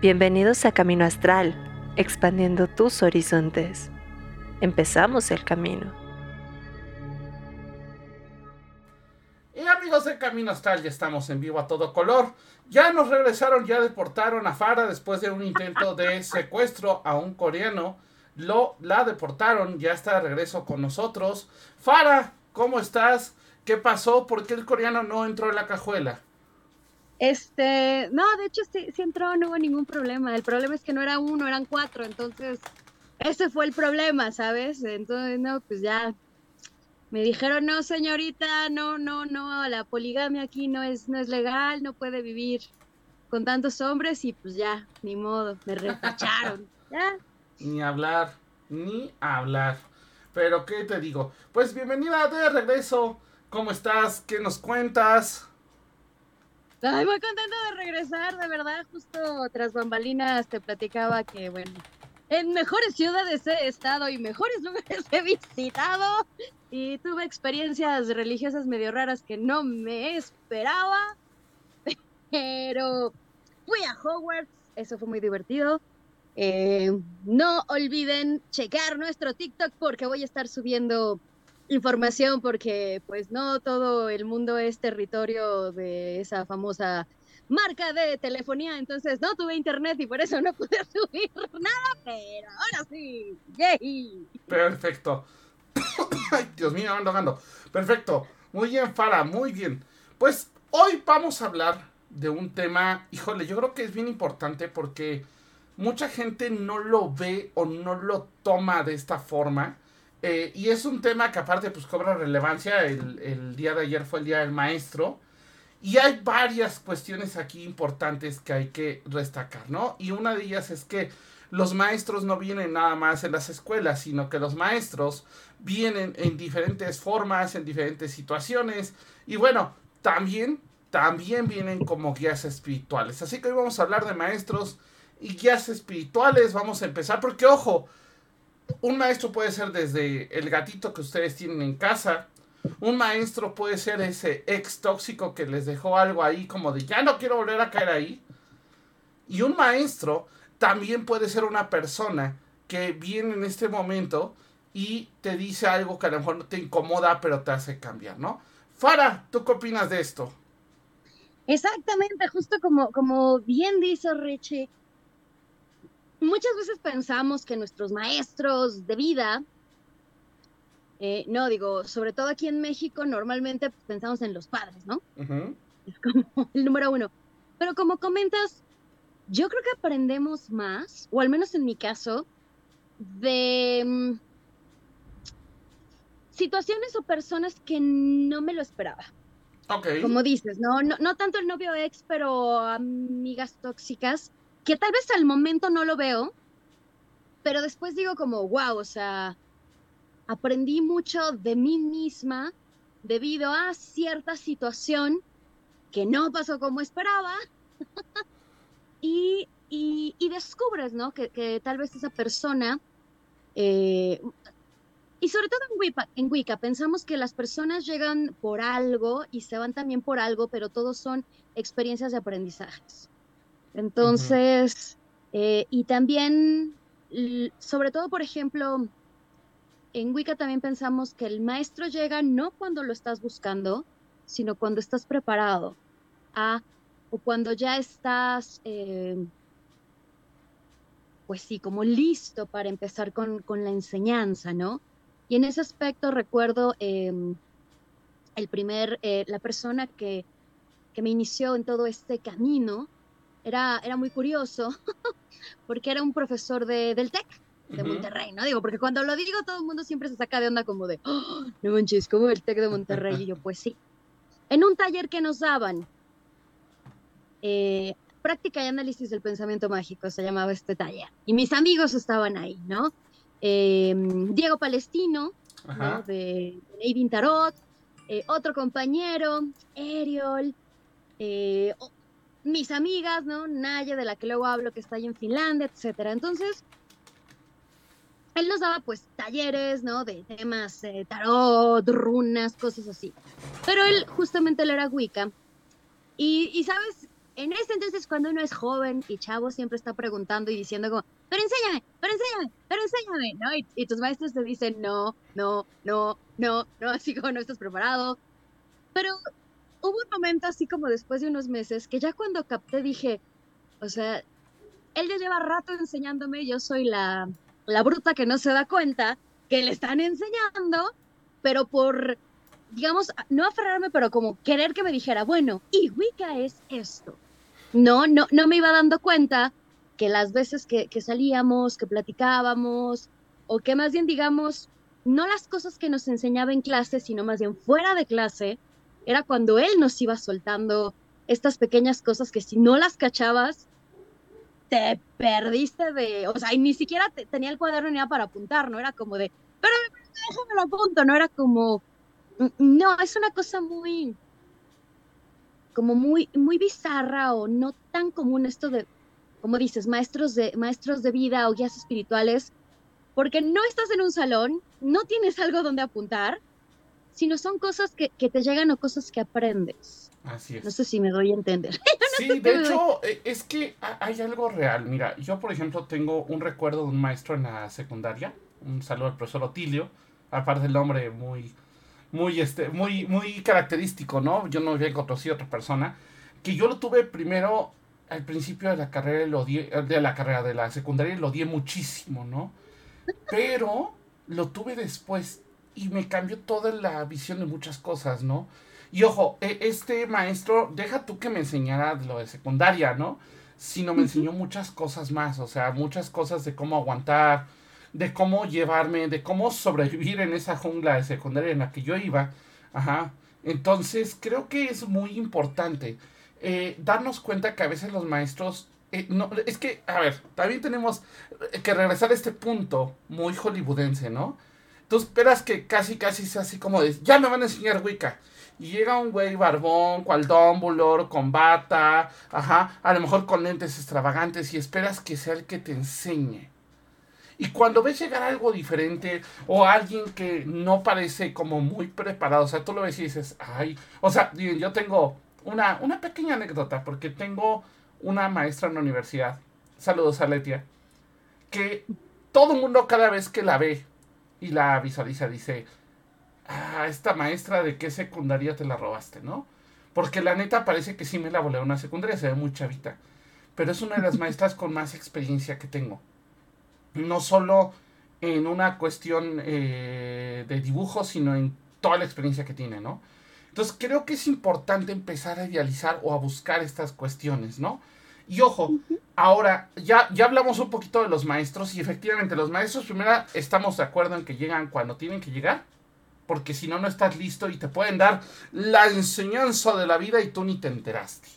Bienvenidos a Camino Astral, expandiendo tus horizontes. Empezamos el camino. Y amigos de Camino Astral, ya estamos en vivo a todo color. Ya nos regresaron, ya deportaron a Fara después de un intento de secuestro a un coreano. Lo, la deportaron, ya está de regreso con nosotros. Fara, ¿cómo estás? ¿Qué pasó? ¿Por qué el coreano no entró en la cajuela? Este, no, de hecho sí, sí, entró, no hubo ningún problema. El problema es que no era uno, eran cuatro, entonces ese fue el problema, ¿sabes? Entonces, no, pues ya me dijeron, no, señorita, no, no, no, la poligamia aquí no es, no es legal, no puede vivir con tantos hombres y pues ya, ni modo, me repacharon. ya. Ni hablar, ni hablar. Pero, ¿qué te digo? Pues bienvenida de regreso. ¿Cómo estás? ¿Qué nos cuentas? Ay, muy contenta de regresar, de verdad, justo tras bambalinas te platicaba que, bueno, en mejores ciudades he estado y mejores lugares he visitado y tuve experiencias religiosas medio raras que no me esperaba, pero fui a Hogwarts, eso fue muy divertido. Eh, no olviden checar nuestro TikTok porque voy a estar subiendo información porque pues no todo el mundo es territorio de esa famosa marca de telefonía, entonces no tuve internet y por eso no pude subir nada, pero ahora sí, yay. Perfecto. Ay, Dios mío, ando, ando. Perfecto. Muy bien, Fara, muy bien. Pues hoy vamos a hablar de un tema, híjole, yo creo que es bien importante porque mucha gente no lo ve o no lo toma de esta forma. Eh, y es un tema que aparte pues cobra relevancia. El, el, día de ayer fue el día del maestro. Y hay varias cuestiones aquí importantes que hay que destacar, ¿no? Y una de ellas es que los maestros no vienen nada más en las escuelas, sino que los maestros vienen en diferentes formas, en diferentes situaciones. Y bueno, también, también vienen como guías espirituales. Así que hoy vamos a hablar de maestros y guías espirituales. Vamos a empezar porque, ojo, un maestro puede ser desde el gatito que ustedes tienen en casa. Un maestro puede ser ese ex tóxico que les dejó algo ahí como de ya no quiero volver a caer ahí. Y un maestro también puede ser una persona que viene en este momento y te dice algo que a lo mejor no te incomoda pero te hace cambiar, ¿no? Fara, ¿tú qué opinas de esto? Exactamente, justo como, como bien dice Richie, muchas veces pensamos que nuestros maestros de vida, eh, no digo, sobre todo aquí en México, normalmente pensamos en los padres, ¿no? Uh -huh. Es como el número uno. Pero como comentas, yo creo que aprendemos más, o al menos en mi caso, de um, situaciones o personas que no me lo esperaba. Okay. Como dices, ¿no? ¿no? No tanto el novio ex, pero amigas tóxicas que tal vez al momento no lo veo, pero después digo como, wow, o sea, aprendí mucho de mí misma debido a cierta situación que no pasó como esperaba y, y, descubres, ¿no? Que, que, tal vez esa persona, eh, y sobre todo en Wicca, en Wicca, pensamos que las personas llegan por algo y se van también por algo, pero todos son experiencias de aprendizajes. Entonces, eh, y también, sobre todo, por ejemplo, en Wicca también pensamos que el maestro llega no cuando lo estás buscando, sino cuando estás preparado a, o cuando ya estás, eh, pues sí, como listo para empezar con, con, la enseñanza, ¿no? Y en ese aspecto recuerdo eh, el primer, eh, la persona que, que me inició en todo este camino, era, era muy curioso, porque era un profesor de, del TEC, de uh -huh. Monterrey, ¿no? Digo, porque cuando lo digo todo el mundo siempre se saca de onda como de, oh, no manches, como el TEC de Monterrey, y yo, pues sí. En un taller que nos daban, eh, práctica y análisis del pensamiento mágico se llamaba este taller, y mis amigos estaban ahí, ¿no? Eh, Diego Palestino, ¿no? de, de Navin Tarot, eh, otro compañero, Ariel, eh, mis amigas, ¿no? Naya, de la que luego hablo, que está ahí en Finlandia, etcétera. Entonces, él nos daba, pues, talleres, ¿no? De temas, eh, tarot, runas, cosas así. Pero él, justamente, él era Wicca. Y, y, ¿sabes? en ese entonces cuando uno es joven y chavo siempre está preguntando y diciendo como, pero enséñame, pero enséñame, pero enséñame, ¿no? Y, y tus maestros te dicen, no, no, no, no, no, así como no estás preparado. Pero hubo un momento así como después de unos meses que ya cuando capté dije, o sea, él ya lleva rato enseñándome, yo soy la, la bruta que no se da cuenta que le están enseñando, pero por, digamos, no aferrarme, pero como querer que me dijera, bueno, y Wicca es esto. No, no, no me iba dando cuenta que las veces que, que salíamos, que platicábamos, o que más bien digamos, no las cosas que nos enseñaba en clase, sino más bien fuera de clase, era cuando él nos iba soltando estas pequeñas cosas que si no las cachabas, te perdiste de, o sea, y ni siquiera tenía el cuaderno ni para apuntar, no era como de, pero déjame lo apunto, no era como, no, es una cosa muy, como muy, muy bizarra o no tan común esto de, como dices, maestros de, maestros de vida o guías espirituales, porque no estás en un salón, no tienes algo donde apuntar, sino son cosas que, que te llegan o cosas que aprendes. Así es. No sé si me doy a entender. Sí, de hecho, eh, es que hay algo real. Mira, yo, por ejemplo, tengo un recuerdo de un maestro en la secundaria. Un saludo al profesor Otilio. Aparte del nombre muy, muy, este, muy, muy característico, ¿no? Yo no había conocido otra persona. Que yo lo tuve primero al principio de la carrera, lo odié, de la carrera de la secundaria, lo odié muchísimo, ¿no? Pero lo tuve después y me cambió toda la visión de muchas cosas, ¿no? Y ojo, e, este maestro, deja tú que me enseñara lo de secundaria, ¿no? Sino me enseñó muchas cosas más, o sea, muchas cosas de cómo aguantar, de cómo llevarme, de cómo sobrevivir en esa jungla de secundaria en la que yo iba. Ajá. Entonces, creo que es muy importante eh, darnos cuenta que a veces los maestros... Eh, no, es que, a ver, también tenemos que regresar a este punto muy hollywoodense, ¿no? Tú esperas que casi, casi sea así como de, ya me van a enseñar Wicca. Y llega un güey barbón, cual Dumbledore, con bata, ajá, a lo mejor con lentes extravagantes y esperas que sea el que te enseñe. Y cuando ves llegar algo diferente o alguien que no parece como muy preparado, o sea, tú lo ves y dices, ay, o sea, yo tengo una, una pequeña anécdota porque tengo una maestra en la universidad, saludos a Letia, que todo el mundo cada vez que la ve y la visualiza dice, ah, esta maestra de qué secundaria te la robaste, ¿no? Porque la neta parece que sí me la volé a una secundaria, se ve muy chavita. Pero es una de las maestras con más experiencia que tengo. No solo en una cuestión eh, de dibujo, sino en toda la experiencia que tiene, ¿no? Entonces creo que es importante empezar a idealizar o a buscar estas cuestiones, ¿no? Y ojo, ahora ya, ya hablamos un poquito de los maestros y efectivamente los maestros primero estamos de acuerdo en que llegan cuando tienen que llegar porque si no, no estás listo y te pueden dar la enseñanza de la vida y tú ni te enteraste.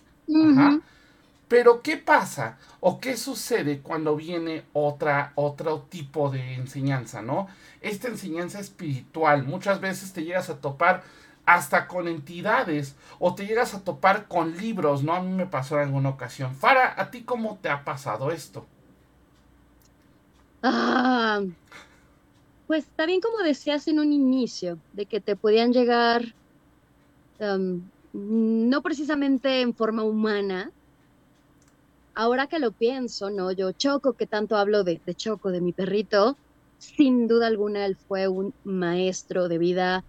Pero ¿qué pasa o qué sucede cuando viene otra, otro tipo de enseñanza, no? Esta enseñanza espiritual, muchas veces te llegas a topar hasta con entidades o te llegas a topar con libros, ¿no? A mí me pasó en alguna ocasión. Fara, ¿a ti cómo te ha pasado esto? Ah, pues también como decías en un inicio, de que te podían llegar no precisamente en forma humana. Ahora que lo pienso, ¿no? Yo Choco, que tanto hablo de, de Choco, de mi perrito, sin duda alguna él fue un maestro de vida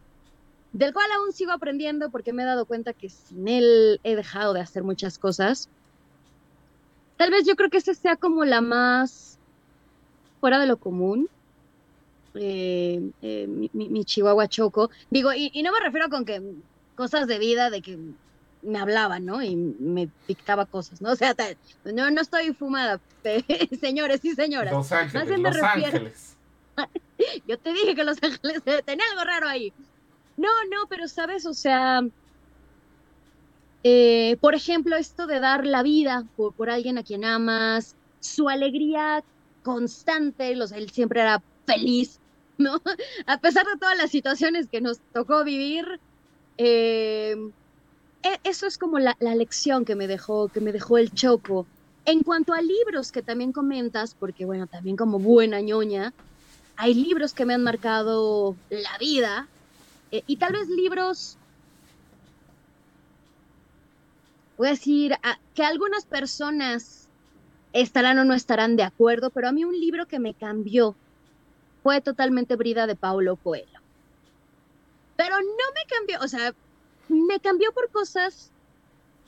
del cual aún sigo aprendiendo porque me he dado cuenta que sin él he dejado de hacer muchas cosas. Tal vez yo creo que esa sea como la más fuera de lo común, eh, eh, mi, chihuahua choco. Digo, y, no me refiero con que cosas de vida, de que me hablaba, ¿no? Y me dictaba cosas, ¿no? O sea, no, no estoy fumada, señores y señoras. Los Ángeles, Los Ángeles. Yo te dije que Los Ángeles tenía algo raro ahí. No, no, pero sabes, o sea, eh, por ejemplo, esto de dar la vida por, por alguien a quien amas, su alegría constante, él siempre era feliz, ¿no? A pesar de todas las situaciones que nos tocó vivir, eh, e, eso es como la, lección que me dejó, que me dejó el choco. En cuanto a libros que también comentas, porque bueno, también como buena ñoña, hay libros que me han marcado la vida, eh, y tal vez libros, voy a decir que algunas personas estarán o no estarán de acuerdo, pero a mí un libro que me cambió fue totalmente Brida de Paulo Coelho. Pero no me cambió, o sea, me cambió por cosas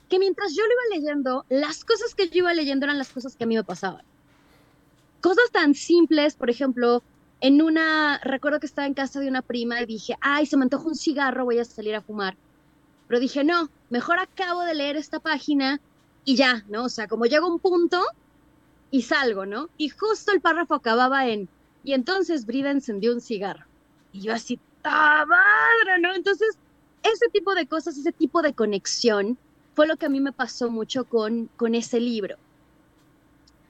que mientras yo lo iba leyendo, las cosas que yo iba leyendo eran las cosas que a mí me pasaban. Cosas tan simples, por ejemplo, en una, recuerdo que estaba en casa de una prima y dije, ay, se me antoja un cigarro, voy a salir a fumar. Pero dije, no, mejor acabo de leer esta página y ya, ¿no? O sea, como llego un punto y salgo, ¿no? Y justo el párrafo acababa en, y entonces Brida encendió un cigarro. Y yo así, ¡ah, madre! ¿no? Entonces, ese tipo de cosas, ese tipo de conexión, fue lo que a mí me pasó mucho con, con ese libro.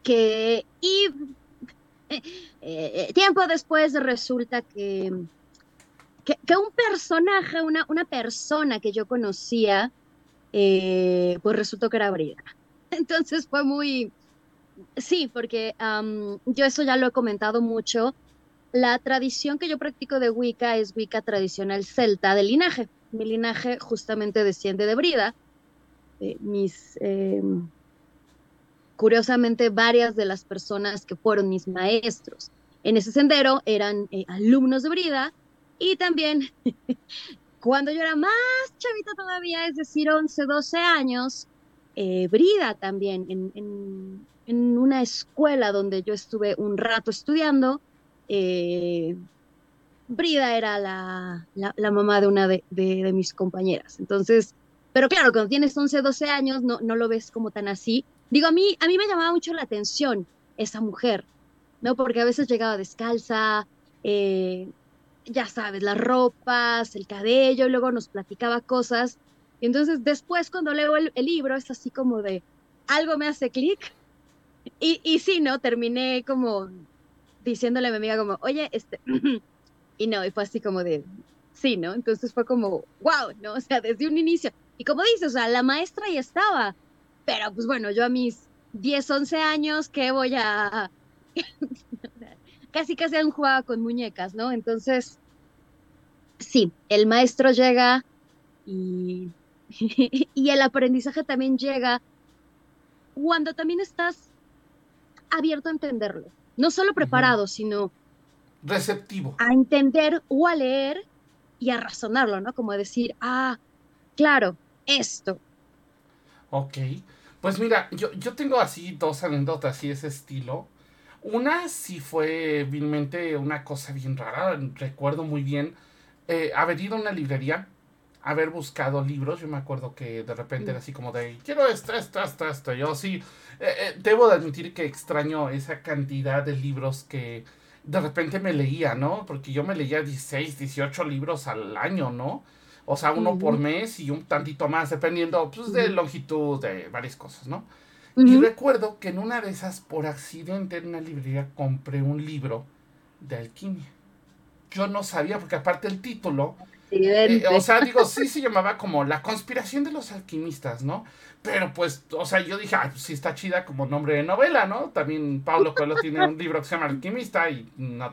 Que, y eh, eh, tiempo después resulta que, que, un personaje, una, una persona que yo conocía, eh, pues resultó que era Brida. Entonces fue muy, sí, porque yo eso ya lo he comentado mucho. La tradición que yo practico de Wicca es Wicca tradicional celta de linaje. Mi linaje justamente desciende de Brida. Eh, mis, em, curiosamente, varias de las personas que fueron mis maestros en ese sendero eran eh, alumnos de Brida y también cuando yo era más chavita todavía, es decir, 11, 12 años, eh, Brida también en, en una escuela donde yo estuve un rato estudiando. Eh, Brida era la, la, mamá de una de, de, mis compañeras. Entonces, pero claro, cuando tienes 11, 12 años no, no lo ves como tan así. Digo, a mí, a mí me llamaba mucho la atención esa mujer, ¿no? Porque a veces llegaba descalza, eh, ya sabes, las ropas, el cabello, luego nos platicaba cosas. Y entonces después cuando leo el, el libro es así como de, algo me hace clic y, y sí, ¿no? Terminé como diciéndole a mi amiga como, oye, este, y no, y fue así como de, sí, ¿no? Entonces fue como, wow, ¿no? O sea, desde un inicio. Y como dices, o sea, la maestra ya estaba, pero pues bueno, yo a mis 10, 11 años, ¿qué voy a...? casi casi han jugado con muñecas, ¿no? Entonces, sí, el maestro llega y, y el aprendizaje también llega cuando también estás abierto a entenderlo. No solo preparado, sino receptivo. A entender o a leer y a razonarlo, ¿no? Como decir, ah, claro, esto. Ok. Pues mira, yo, yo tengo así dos anécdotas y ese estilo. Una sí fue vilmente una cosa bien rara. Recuerdo muy bien eh, haber ido a una librería haber buscado libros. Yo me acuerdo que de repente era así como de, quiero esto, esto, esto, esto. Yo sí, eh, eh, debo de admitir que extraño esa cantidad de libros que de repente me leía, ¿no? Porque yo me leía 16, 18 libros al año, ¿no? O sea, uno por mes y un tantito más, dependiendo pues, de longitud, de varias cosas, ¿no? Y recuerdo que en una de esas, por accidente, en una librería, compré un libro de alquimia. Yo no sabía, porque aparte el título eh, o sea, digo, sí se llamaba como La conspiración de los alquimistas, ¿no? Pero pues, o sea, yo dije, ah, pues sí está chida como nombre de novela, ¿no? También Pablo Coelho tiene un libro que se llama Alquimista y no,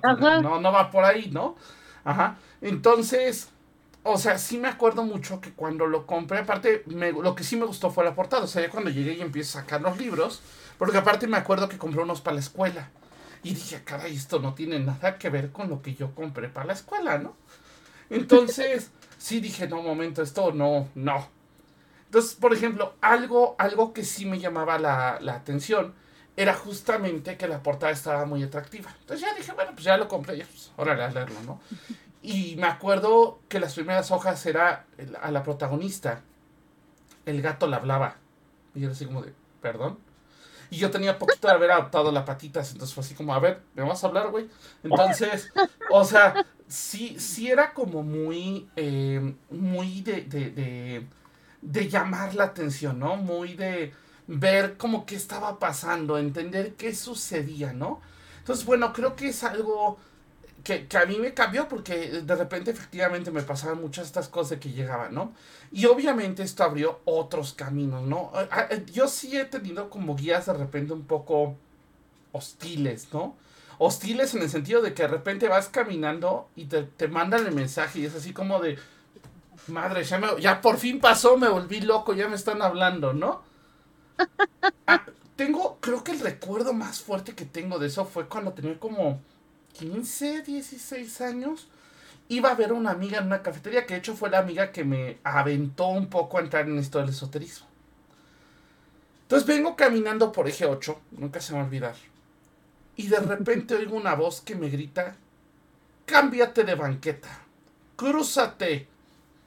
no, va por ahí, ¿no? Ajá. Entonces, o sea, sí me acuerdo mucho que cuando lo compré, aparte, lo que sí me gustó fue la portada. O sea, ya cuando llegué y empiezo a sacar los libros, porque aparte me acuerdo que compré unos para la escuela. Y dije, caray, esto no tiene nada que ver con lo que yo compré para la escuela, ¿no? Entonces, sí dije, no, momento, esto no, no. Entonces, por ejemplo, algo, algo que sí me llamaba la, atención era justamente que la portada estaba muy atractiva. Entonces ya dije, bueno, pues ya lo compré, ya, pues, órale a leerlo, ¿no? Y me acuerdo que las primeras hojas era a la protagonista. El gato la hablaba. Y yo así como de, perdón. Y yo tenía poquito de haber adoptado las patitas, entonces fue así como, a ver, ¿me vas a hablar, güey? Entonces, o sea, sí, sí era como muy, eh, muy de, de, de, llamar la atención, ¿no? Muy de ver como qué estaba pasando, entender qué sucedía, ¿no? Entonces, bueno, creo que es algo que, que, a mí me cambió porque de repente efectivamente me pasaban muchas estas cosas que llegaban, ¿no? Y obviamente esto abrió otros caminos, ¿no? Yo sí he tenido como guías de repente un poco hostiles, ¿no? hostiles en el sentido de que de repente vas caminando y te, te mandan el mensaje y es así como de, madre, ya, me- ya por fin pasó, me volví loco, ya me están hablando, ¿no? Ah, tengo, creo que el recuerdo más fuerte que tengo de eso fue cuando tenía como 15, 16 años. Iba a ver a una amiga en una cafetería, que de hecho fue la amiga que me aventó un poco a entrar en esto del esoterismo. Entonces vengo caminando por eje 8, nunca se me va a olvidar. Y de repente oigo una voz que me grita, cámbiate de banqueta, crúzate.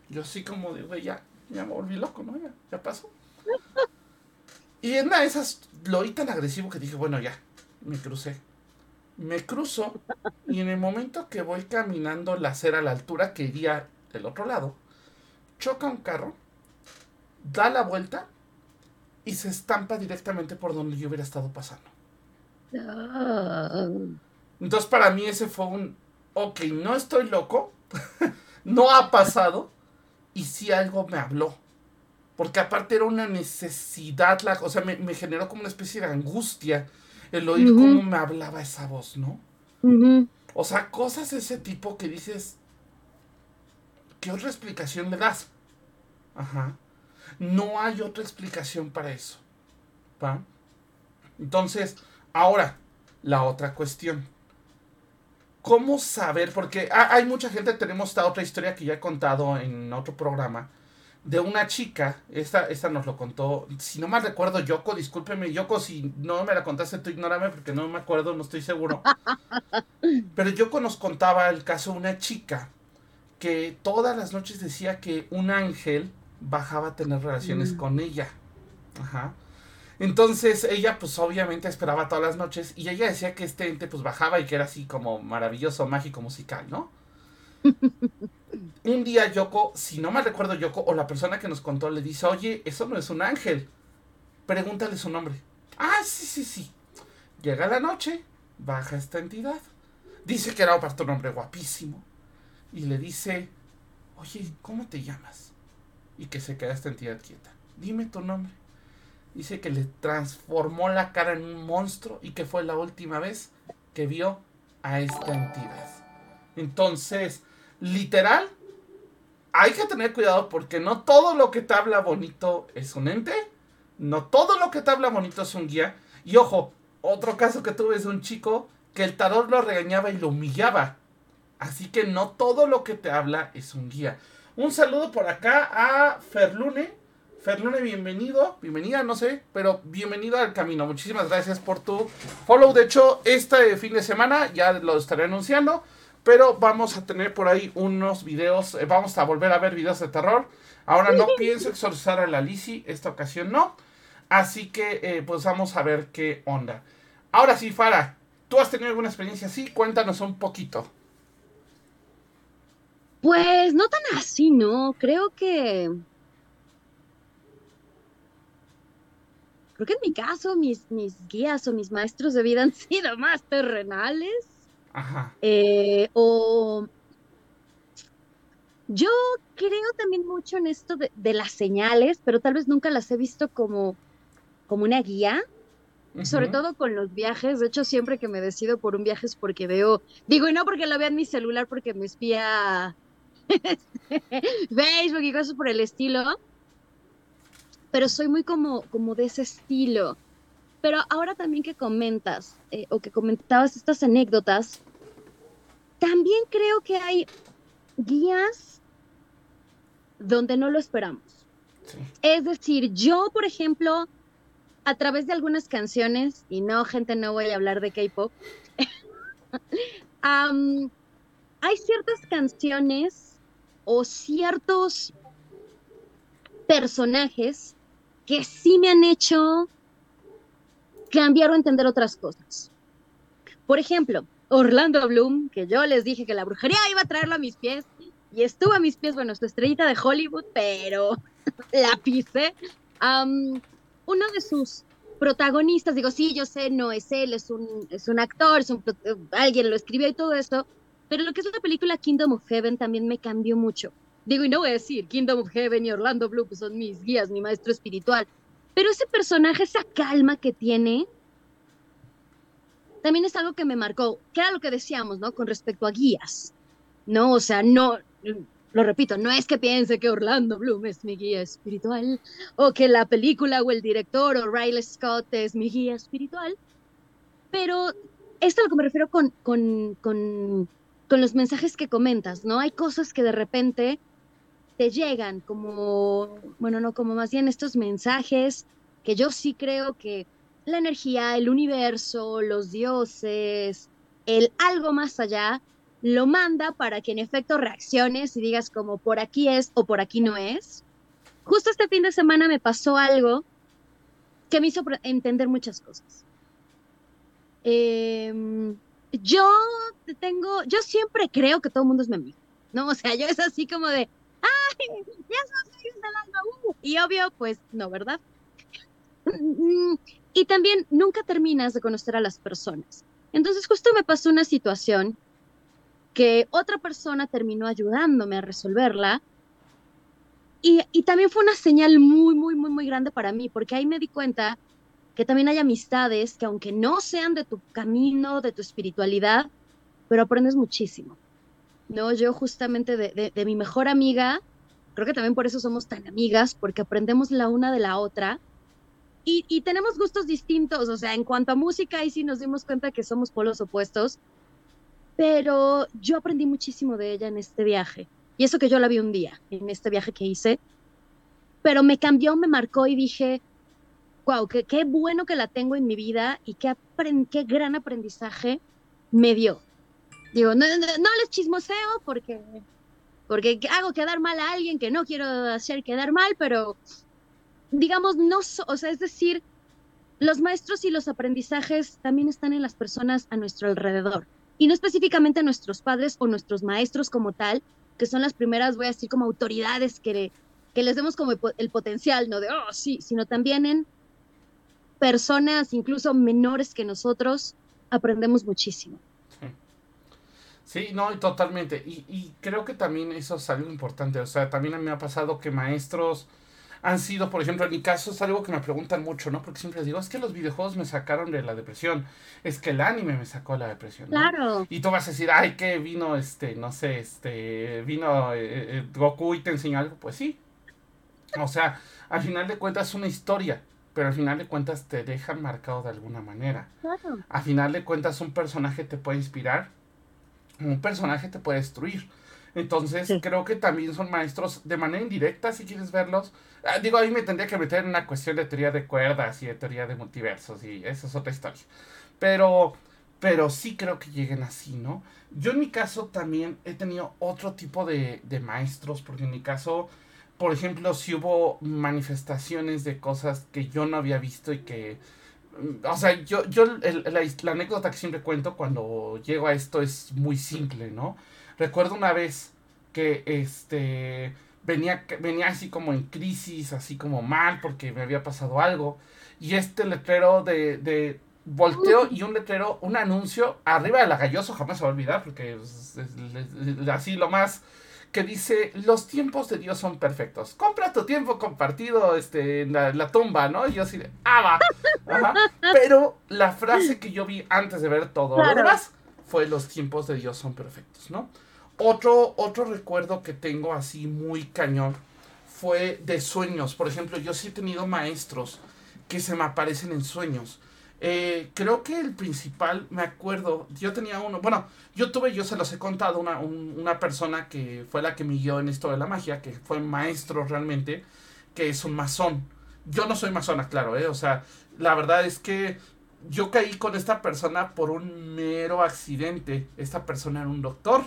Yo así como güey, ya, ya me volví loco, ¿no? Ya, ya pasó. Y en una de esas lo oí tan agresivo que dije, bueno, ya, me crucé. Me cruzo y en el momento que voy caminando la acera a la altura que iría del otro lado, choca un carro, da la vuelta y se estampa directamente por donde yo hubiera estado pasando. Entonces para mí ese fue un, ok, no estoy loco, no ha pasado y sí algo me habló. Porque aparte era una necesidad, la, o sea, me, me generó como una especie de angustia el oír cómo me hablaba esa voz, ¿no? O sea, cosas de ese tipo que dices, ¿qué otra explicación le das? Ajá. No hay otra explicación para eso. ¿Va? Entonces, ahora, la otra cuestión. ¿Cómo saber? Porque ha- hay mucha gente, tenemos esta otra historia que ya he contado en otro programa, de una chica, esta, esta nos lo contó, si no mal recuerdo, Yoko, discúlpeme, Yoko, si no me la contaste, tú ignórame porque no me acuerdo, no estoy seguro. Pero Yoko nos contaba el caso de una chica que todas las noches decía que un ángel bajaba a tener relaciones Mm. con ella. Ajá. Entonces ella pues obviamente esperaba todas las noches y ella decía que este ente pues bajaba y que era así como maravilloso, mágico, musical, ¿no? un día Yoko, si no mal recuerdo Yoko o la persona que nos contó le dice, oye, eso no es un ángel, pregúntale su nombre. Ah, sí, sí, sí. Llega la noche, baja esta entidad. Dice que era un hombre guapísimo. Y le dice, oye, ¿cómo te llamas? Y que se queda esta entidad quieta. Dime tu nombre. Dice que le transformó la cara en un monstruo y que fue la última vez que vio a esta entidad. Entonces, literal, hay que tener cuidado porque no todo lo que te habla bonito es un ente. No todo lo que te habla bonito es un guía. Y ojo, otro caso que tuve es un chico que el tarot lo regañaba y lo humillaba. Así que no todo lo que te habla es un guía. Un saludo por acá a Ferlune. Ferlune, bienvenido, bienvenida, no sé, pero bienvenido al camino. Muchísimas gracias por tu follow. De hecho, este fin de semana ya lo estaré anunciando, pero vamos a tener por ahí unos videos. eh, vamos a volver a ver videos de terror. Ahora no pienso exorcizar a la Lizzie, esta ocasión no. Así que, eh, pues vamos a ver qué onda. Ahora sí, Farah, ¿tú has tenido alguna experiencia así? Cuéntanos un poquito. Pues no tan así, ¿no? Creo que. Creo que en mi caso, mis, mis guías o mis maestros de vida han sido más terrenales. Ajá. eh, o. Yo creo también mucho en esto de, de las señales, pero tal vez nunca las he visto como, como una guía. Sobre todo con los viajes, de hecho siempre que me decido por un viaje es porque veo, digo, y no porque lo vea en mi celular porque me espía Facebook y cosas por el estilo, pero soy muy como, como de ese estilo. Pero ahora también que comentas, eh, o que comentabas estas anécdotas, también creo que hay guías donde no lo esperamos. Sí. Es decir, yo, por ejemplo, a través de algunas canciones, y no, gente, no voy a hablar de K-pop, hay ciertas canciones o ciertos personajes que sí me han hecho cambiar o entender otras cosas. Por ejemplo, Orlando Bloom, que yo les dije que la brujería iba a traerlo a mis pies, y estuvo a mis pies, bueno, su estrellita de Hollywood, pero la pisé. Uno de sus protagonistas, digo, sí, yo sé, no es él, es un, es un actor, es un, eh, alguien lo escribió y todo eso, pero lo que es la película Kingdom of Heaven también me cambió mucho. Digo, y no voy a decir, Kingdom of Heaven y Orlando Bloom pues, son mis guías, mi maestro espiritual, pero ese personaje, esa calma que tiene, también es algo que me marcó, que era lo que decíamos, ¿no? Con respecto a guías, ¿no? O sea, no, lo repito, no es que piense que Orlando Bloom es mi guía espiritual o que la película o el director o Riley Scott es mi guía espiritual, pero esto es a lo que me refiero con, con, con, con los mensajes que comentas, ¿no? Hay cosas que de repente te llegan como, bueno, no, como más bien estos mensajes que yo sí creo que la energía, el universo, los dioses, el algo más allá, lo manda para que en efecto reacciones y digas como por aquí es o por aquí no es. Justo este fin de semana me pasó algo que me hizo entender muchas cosas. Em, yo tengo, yo siempre creo que todo el mundo es mi amigo, ¿no? O sea, yo es así como de, ¡ay! Ya soy un uh", Y obvio, pues no, ¿verdad? y también nunca terminas de conocer a las personas. Entonces justo me pasó una situación que otra persona terminó ayudándome a resolverla. Y, y, también fue una señal muy, muy, muy, muy grande para mí, porque ahí me di cuenta que también hay amistades que aunque no sean de tu camino, de tu espiritualidad, pero aprendes muchísimo. ¿no? Yo justamente de, de, de mi mejor amiga, creo que también por eso somos tan amigas, porque aprendemos la una de la otra. Y, y, tenemos gustos distintos, o sea, en cuanto a música, ahí sí nos dimos cuenta que somos polos opuestos, pero yo aprendí muchísimo de ella en este viaje. Y eso que yo la vi un día, en este viaje que hice, pero me cambió, me marcó y dije, wow, qué, qué bueno que la tengo en mi vida y qué, qué gran aprendizaje me dio. Digo, no, no, no, les chismoseo porque, porque hago quedar mal a alguien que no quiero hacer quedar mal, pero digamos, no, o sea, es decir, los maestros y los aprendizajes también están en las personas a nuestro alrededor y no específicamente nuestros padres o nuestros maestros como tal, que son las primeras, voy a decir, como autoridades que, que les demos como el potencial, no de, oh, sí, sino también en personas incluso menores que nosotros, aprendemos muchísimo. Sí, no, totalmente. Y, y creo que también eso es algo importante. O sea, también me ha pasado que maestros han sido, por ejemplo, en mi caso es algo que me preguntan mucho, ¿no? Porque siempre digo, es que los videojuegos me sacaron de la depresión, es que el anime me sacó de la depresión. ¿no? Claro. Y tú vas a decir, ay, que vino, este, no sé, este, vino eh, eh, Goku y te enseñó algo. Pues sí. O sea, al final de cuentas es una historia, pero al final de cuentas te dejan marcado de alguna manera. Claro. Al final de cuentas un personaje te puede inspirar, un personaje te puede destruir. Entonces, sí. creo que también son maestros de manera indirecta, si quieres verlos. Ah, digo, ahí me tendría que meter en una cuestión de teoría de cuerdas y de teoría de multiversos, y eso es otra historia. Pero, pero sí creo que lleguen así, ¿no? Yo en mi caso también he tenido otro tipo de, de maestros, porque en mi caso, por ejemplo, si hubo manifestaciones de cosas que yo no había visto y que o sea, yo, yo la, anécdota que siempre cuento cuando llego a esto es muy simple, ¿no? Recuerdo una vez que este venía, venía así como en crisis, así como mal, porque me había pasado algo. Y este letrero de, de volteo y un letrero, un anuncio arriba de la galloso, jamás se va a olvidar, porque es, es, es, así lo más que dice, los tiempos de Dios son perfectos. Compra tu tiempo compartido este, en la, la tumba, ¿no? Y yo así de, ah, va. Ajá. Pero la frase que yo vi antes de ver todo claro. lo demás fue, los tiempos de Dios son perfectos, ¿no? Otro, otro recuerdo que tengo así muy cañón fue de sueños. Por ejemplo, yo sí he tenido maestros que se me aparecen en sueños. Eh, creo que el principal, me acuerdo, yo tenía uno, bueno, yo tuve, yo se los he contado, una, un, una persona que fue la que me guió en esto de la magia, que fue maestro realmente, que es un masón. Yo no soy masona, claro, ¿eh? O sea, la verdad es que yo caí con esta persona por un mero accidente. Esta persona era un doctor.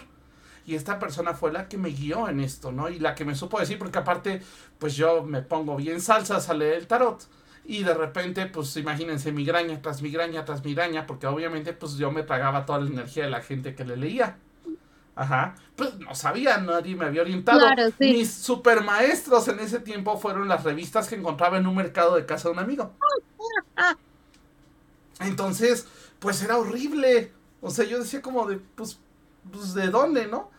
Y esta persona fue la que me guió en esto, ¿no? Y la que me supo decir, porque aparte, pues yo me pongo bien salsa a leer el tarot. Y de repente, pues imagínense, migraña tras migraña tras migraña, porque obviamente, pues yo me tragaba toda la energía de la gente que le leía. Ajá. Pues no sabía, nadie me había orientado. Claro, sí. Mis super maestros en ese tiempo fueron las revistas que encontraba en un mercado de casa de un amigo. Entonces, pues era horrible. O sea, yo decía como de, pues, pues ¿de dónde, no?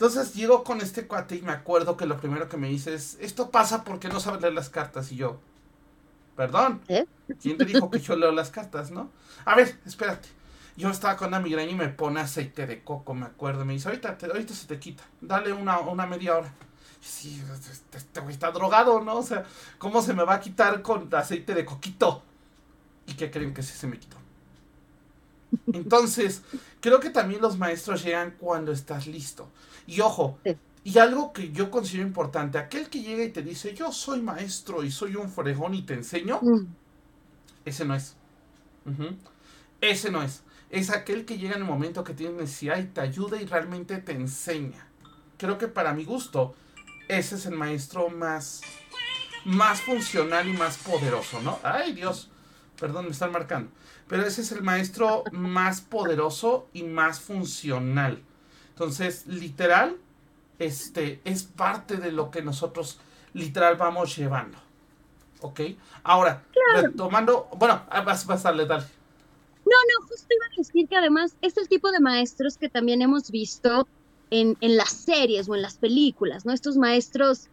Entonces llego con este cuate y me acuerdo que lo primero que me dice es, esto pasa porque no sabes leer las cartas. Y yo, perdón, ¿Eh? ¿quién te dijo que yo leo las cartas, no? A ver, espérate. Yo estaba con una migraña y me pone aceite de coco, me acuerdo. Me dice, ahorita, ahorita se te quita. Dale una, una media hora. Sí, este, este güey está drogado, ¿no? O sea, ¿cómo se me va a quitar con aceite de coquito? ¿Y qué creen que sí se me quitó? Entonces, creo que también los maestros llegan cuando estás listo. Y ojo, y algo que yo considero importante, aquel que llega y te dice, yo soy maestro y soy un fregón y te enseño, mm. ese no es. Ese no es. Es aquel que llega en el momento que tiene necesidad y te ayuda y realmente te enseña. Creo que para mi gusto, ese es el maestro más, más funcional y más poderoso, ¿no? Ay, Dios. Perdón, me están marcando. Pero ese es el maestro más poderoso y más funcional. Entonces, literal, este, es parte de lo que nosotros literal vamos llevando. ¿Ok? Ahora, retomando, bueno, ah, vas, vas a darle, dale. No, no, justo iba a decir que además es el tipo de maestros que también hemos visto en, en las series o en las películas, ¿no? Estos maestros,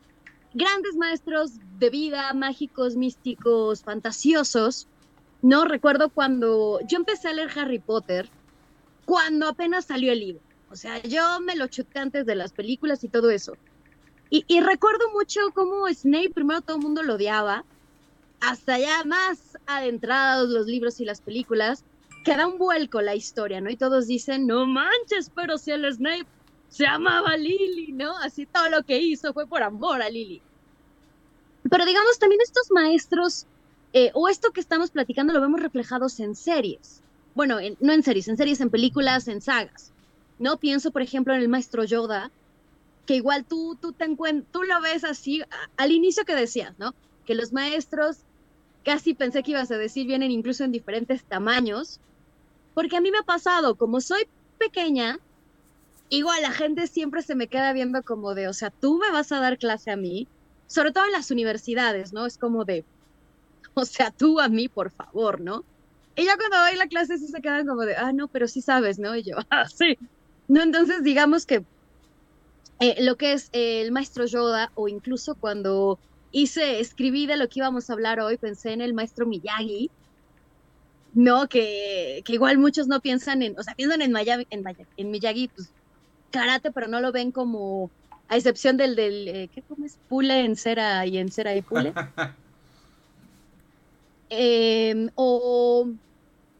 grandes maestros de vida, mágicos, místicos, fantasiosos, no recuerdo cuando yo empecé a leer Harry Potter, cuando apenas salió el libro. O sea, yo me lo chuté antes de las películas y todo eso. Y, recuerdo mucho cómo Snape primero todo el mundo lo odiaba, hasta ya más adentrados los libros y las películas, que da un vuelco la historia, ¿no? Y todos dicen, no manches, pero si el Snape se amaba a Lily, ¿no? Así todo lo que hizo fue por amor a Lily. Pero digamos, también estos maestros eh, o esto que estamos platicando lo vemos reflejados en series. Bueno, no en series, en series, en películas, en sagas. ¿No? Pienso, por ejemplo, en el maestro Yoda, que igual tú, tú, te tú lo ves así, al inicio que decías, ¿no? Que los maestros, casi pensé que ibas a decir, vienen incluso en diferentes tamaños, porque a mí me ha pasado, como soy pequeña, igual la gente siempre se me queda viendo como de, o sea, tú me vas a dar clase a mí, sobre todo en las universidades, ¿no? Es como de, o sea, tú a mí, por favor, ¿no? Y ya cuando doy la clase sí se quedan como de, ah, no, pero sí sabes, ¿no? Y yo, ah, sí. No, entonces digamos que eh, lo que es el maestro Yoda, o incluso cuando hice, escribí de lo que íbamos a hablar hoy, pensé en el maestro Miyagi, ¿no? Que, que igual muchos no piensan en, o sea, piensan en, Miyagi, en, en Miyagi, pues karate, pero no lo ven como, a excepción del, del eh, ¿qué comes? Pule en cera y en cera y pule. Em, o,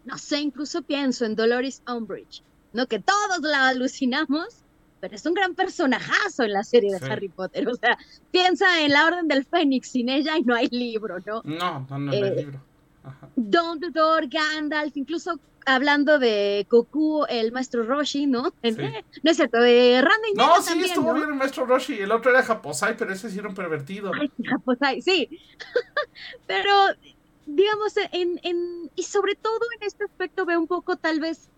no sé, incluso pienso en Dolores Umbridge, ¿no? Que todos la alucinamos, pero es un gran personajazo en la serie de Harry Potter. O sea, piensa en la Orden del Fénix, sin ella y no hay libro, ¿no? No, no, no hay eh, libro. Dumbledore, Gandalf, incluso hablando de Goku, el maestro Roshi, ¿no? no es cierto, de Randy No, sí, estuvo bien el maestro Roshi. El otro era Japosai, pero ese sí era un pervertido. Ay, Japosai, sí. pero digamos, en, en, y sobre todo en este aspecto veo un poco tal vez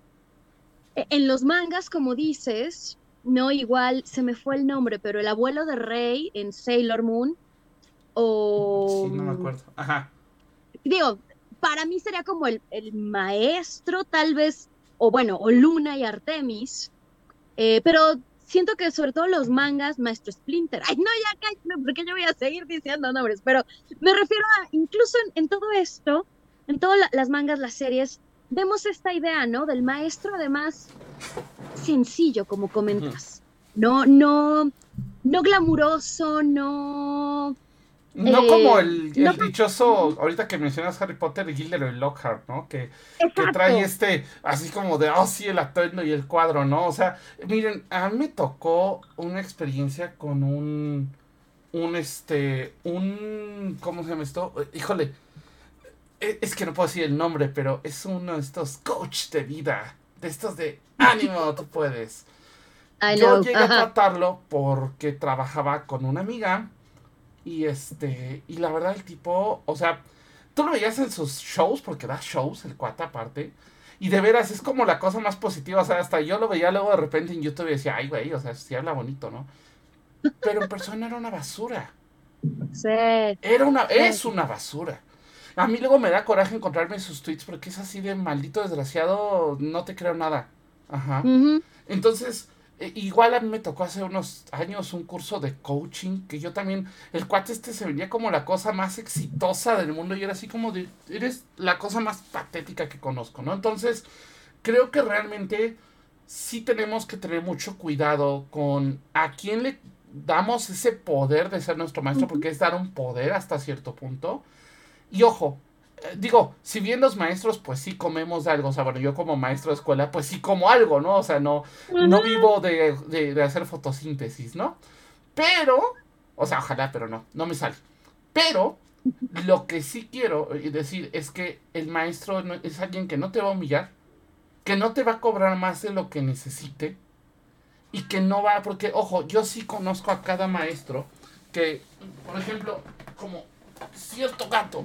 en los mangas, como dices, no igual, se me fue el nombre, pero el abuelo de Rey en Sailor Moon, o... Sí, no me acuerdo. Ajá. Digo, para mí sería como el, el maestro, tal vez, o bueno, o Luna y Artemis, eh, pero siento que sobre todo los mangas, Maestro Splinter, ay, no, ya cállate, porque yo voy a seguir diciendo nombres, pero me refiero a, incluso en, todo esto, en todas las mangas, las series, vemos esta idea, ¿no? Del maestro, además, sencillo, como comentas. No, no, no glamuroso, no no como el, el dichoso, ahorita que mencionas Harry Potter, Gilderoy Lockhart, ¿no? Que, que, trae este, así como de, oh sí, el atuendo y el cuadro, ¿no? O sea, miren, a mí me tocó una experiencia con un, un, este, un, ¿cómo se llama esto? Híjole, e, es que no puedo decir el nombre, pero es uno de estos coach de vida, de estos de ánimo, tú puedes. Yo llegué a tratarlo porque trabajaba con una amiga y este, y la verdad el tipo, o sea, tú lo veías en sus shows, porque da shows el cuata aparte. Y de veras es como la cosa más positiva, o sea, hasta yo lo veía luego de repente en YouTube y decía, ay, güey, o sea, sí habla bonito, ¿no? Pero en persona era una basura. Sí. Era una, es una basura. A mí luego me da coraje encontrarme sus tweets porque es así de maldito desgraciado, no te creo nada. Ajá. Entonces, e, igual a mí me tocó hace unos años un curso de coaching, que yo también, el cuate este se venía como la cosa más exitosa del mundo y era así como de, eres la cosa más patética que conozco, ¿no? Entonces, creo que realmente sí tenemos que tener mucho cuidado con a quién le damos ese poder de ser nuestro maestro, porque es dar un poder hasta cierto punto. Y ojo, eh, digo, si bien los maestros, pues sí comemos algo, o sea, bueno, yo como maestro de escuela, pues sí como algo, ¿no? O sea, no, no vivo de, de hacer fotosíntesis, ¿no? Pero, o sea, ojalá, pero no, no me sale. Pero, lo que sí quiero eh, decir es que el maestro es alguien que no te va a humillar, que no te va a cobrar más de lo que necesite y que no va, porque ojo, yo sí conozco a cada maestro que, por ejemplo, como cierto gato,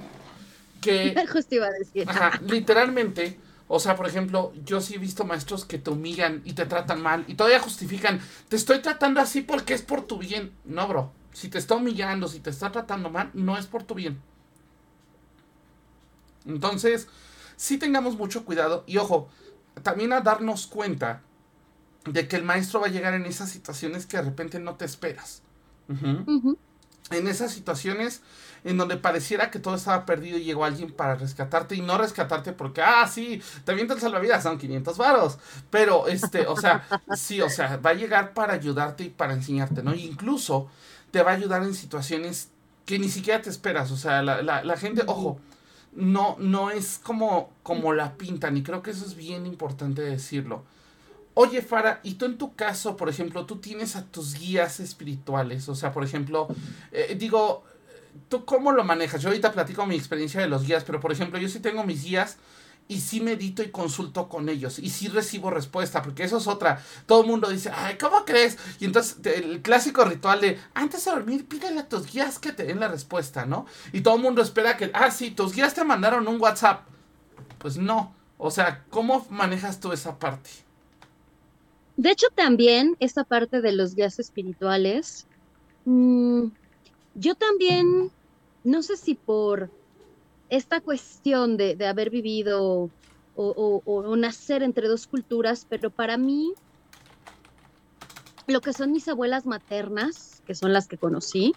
que... Justo iba a decir. Ajá, literalmente, o sea, por ejemplo, yo sí he visto maestros que te humillan y te tratan mal y todavía justifican, te estoy tratando así porque es por tu bien. No, bro, si te está humillando, si te está tratando mal, no es por tu bien. Entonces, sí tengamos mucho cuidado y ojo, también a darnos cuenta de que el maestro va a llegar en esas situaciones que de repente no te esperas. En esas situaciones en donde pareciera que todo estaba perdido y llegó alguien para rescatarte y no rescatarte porque, ah, sí, te el salvavidas, son 500 varos. Pero, este, o sea, sí, o sea, va a llegar para ayudarte y para enseñarte, ¿no? incluso te va a ayudar en situaciones que ni siquiera te esperas. O sea, la, la, la gente, ojo, no, no es como, como la pintan y creo que eso es bien importante decirlo. Oye, Fara, y tú en tu caso, por ejemplo, tú tienes a tus guías espirituales, o sea, por ejemplo, eh, digo, ¿tú cómo lo manejas? Yo ahorita platico mi experiencia de los guías, pero por ejemplo, yo sí tengo mis guías y sí medito y consulto con ellos y sí recibo respuesta, porque eso es otra. Todo el mundo dice, ay, ¿cómo crees? Y entonces el clásico ritual de, antes de dormir, pídele a tus guías que te den la respuesta, ¿no? Y todo el mundo espera que, ah, sí, tus guías te mandaron un WhatsApp. Pues no. O sea, ¿cómo manejas tú esa parte? De hecho, también esta parte de los guías espirituales, mmm, yo también, no sé si por esta cuestión de, haber vivido o, nacer entre dos culturas, pero para mí, lo que son mis abuelas maternas, que son las que conocí,